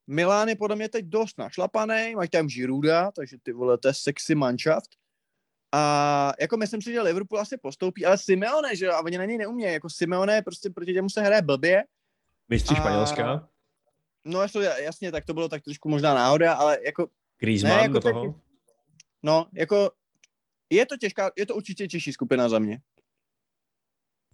Milán je podle mě teď dost našlapaný, mají tam Žiruda, takže ty vole, to je sexy manšaft. A jako myslím si, že Liverpool asi postoupí, ale Simeone, že jo, a oni na něj neumějí, jako Simeone prostě proti němu se hraje blbě. Mistři a... Španělska? No jasně, tak to bylo tak trošku možná náhoda, ale jako Griezmann ne, jako do toho? Taky, no, jako je to těžká, je to určitě těžší skupina za mě.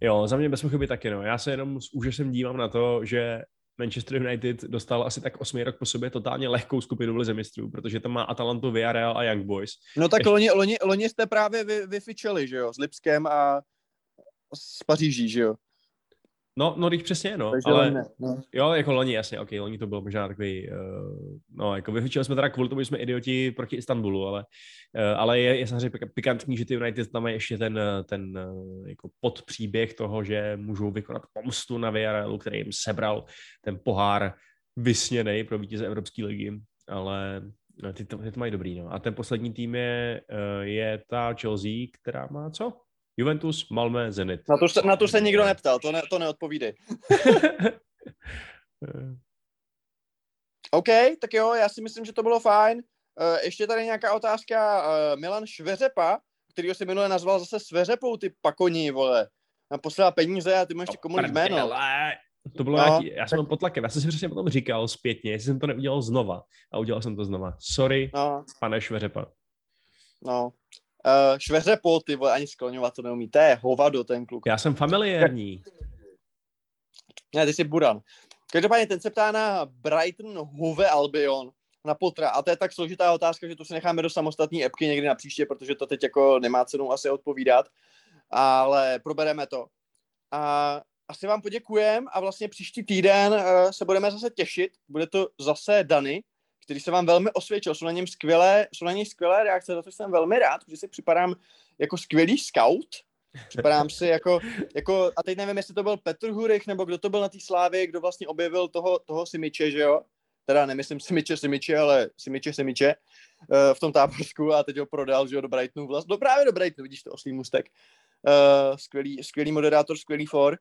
Jo, za mě bez pochyby taky, no. Já se jenom s úžasem dívám na to, že Manchester United dostal asi tak osmý rok po sobě totálně lehkou skupinu v Lize mistrů, protože tam má Atalantu, Villarreal a Young Boys. No tak Ještě... loni, loni, loni jste právě vy, vyfičeli, že jo, s Lipskem a s Paříží, že jo. No, no, když přesně, no. Takže ale, ne, no. Jo, jako loni, jasně, ok, loni to bylo možná takový, uh, no, jako vyfičili jsme teda kvůli tomu, že jsme idioti proti Istanbulu, ale, uh, ale je, je samozřejmě pikantní, že ty United tam mají ještě ten, ten uh, jako podpříběh toho, že můžou vykonat pomstu na Villarrealu, který jim sebral ten pohár vysněný pro vítěze Evropské ligy, ale no, ty, to, ty to mají dobrý, no. A ten poslední tým je, uh, je ta Chelsea, která má co? Juventus, Malmö, Zenit. Na to se, na to se nikdo neptal, to, ne, to neodpovídej. OK, tak jo, já si myslím, že to bylo fajn. Uh, ještě tady nějaká otázka. Uh, Milan Šveřepa, který se minule nazval zase Sveřepou, ty pakoní, vole. Poslala peníze a ty máš ještě komu jméno. To bylo no, nějaký, já jsem tak... pod tlakem, já jsem si přesně potom říkal zpětně, jestli jsem to neudělal znova. A udělal jsem to znova. Sorry, no. pane Šveřepa. No, Uh, šveřepo, ty vole, ani skloňovat to neumí. To je hovado, ten kluk. Já jsem familiární. Ne, ty jsi buran. Každopádně ten se ptá na Brighton Hove Albion na Potra. A to je tak složitá otázka, že to si necháme do samostatné epky někdy na příště, protože to teď jako nemá cenu asi odpovídat. Ale probereme to. A asi vám poděkujem a vlastně příští týden uh, se budeme zase těšit. Bude to zase Dany, který se vám velmi osvědčil. Jsou na něm skvělé, jsou na něj skvělé reakce, za to jsem velmi rád, protože si připadám jako skvělý scout. Připadám si jako, jako, a teď nevím, jestli to byl Petr Hurich, nebo kdo to byl na té slávě, kdo vlastně objevil toho, toho Simiče, že jo? Teda nemyslím Simiče, Simiče, ale Simiče, Simiče uh, v tom táborsku a teď ho prodal, že jo, do Brightonu, vlastně, do právě do Brightonu, vidíš to, oslý mustek. Uh, skvělý, skvělý moderátor, skvělý for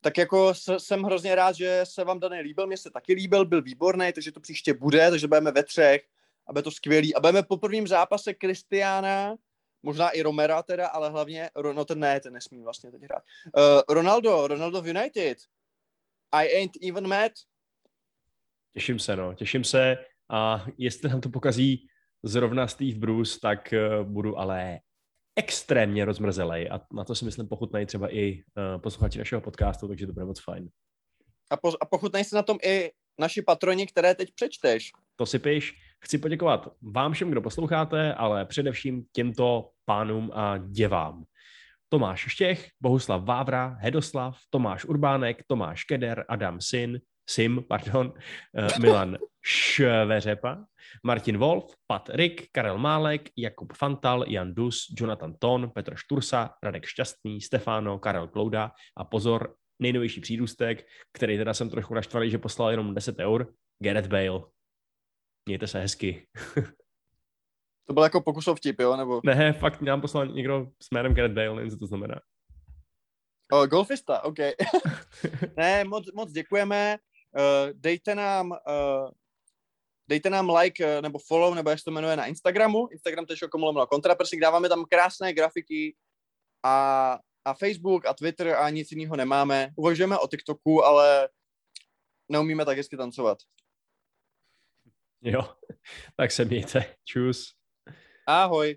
tak jako jsem hrozně rád, že se vám daný líbil, mně se taky líbil, byl výborný, takže to příště bude, takže budeme ve třech a bude to skvělý. A budeme po prvním zápase Kristiána, možná i Romera teda, ale hlavně, no ten ne, ten nesmí vlastně teď hrát. Uh, Ronaldo, Ronaldo v United. I ain't even mad. Těším se, no, těším se. a jestli nám to pokazí zrovna Steve Bruce, tak uh, budu ale extrémně rozmrzelej a na to si myslím pochutnají třeba i uh, posluchači našeho podcastu, takže to bude moc fajn. A, po, a pochutnají se na tom i naši patroni, které teď přečteš. To si píš. Chci poděkovat vám všem, kdo posloucháte, ale především těmto pánům a děvám. Tomáš Štěch, Bohuslav Vávra, Hedoslav, Tomáš Urbánek, Tomáš Keder, Adam Sin, Sim, pardon, uh, Milan Šveřepa, Martin Wolf, Pat Rick, Karel Málek, Jakub Fantal, Jan Dus, Jonathan Ton, Petr Štursa, Radek Šťastný, Stefano, Karel Klouda a pozor, nejnovější přírůstek, který teda jsem trochu naštvalý, že poslal jenom 10 eur, Gareth Bale. Mějte se hezky. to byl jako pokusov vtip, jo? Nebo... Ne, fakt nám poslal někdo s jménem Gareth Bale, nevím, co to znamená. Oh, golfista, OK. ne, moc, moc děkujeme. Uh, dejte nám uh, dejte nám like uh, nebo follow, nebo jak se to jmenuje na Instagramu, instagram.com lomeno kontraprsik, dáváme tam krásné grafiky a, a Facebook a Twitter a nic jiného nemáme. Uvažujeme o TikToku, ale neumíme tak hezky tancovat. Jo, tak se mějte. Čus. Ahoj.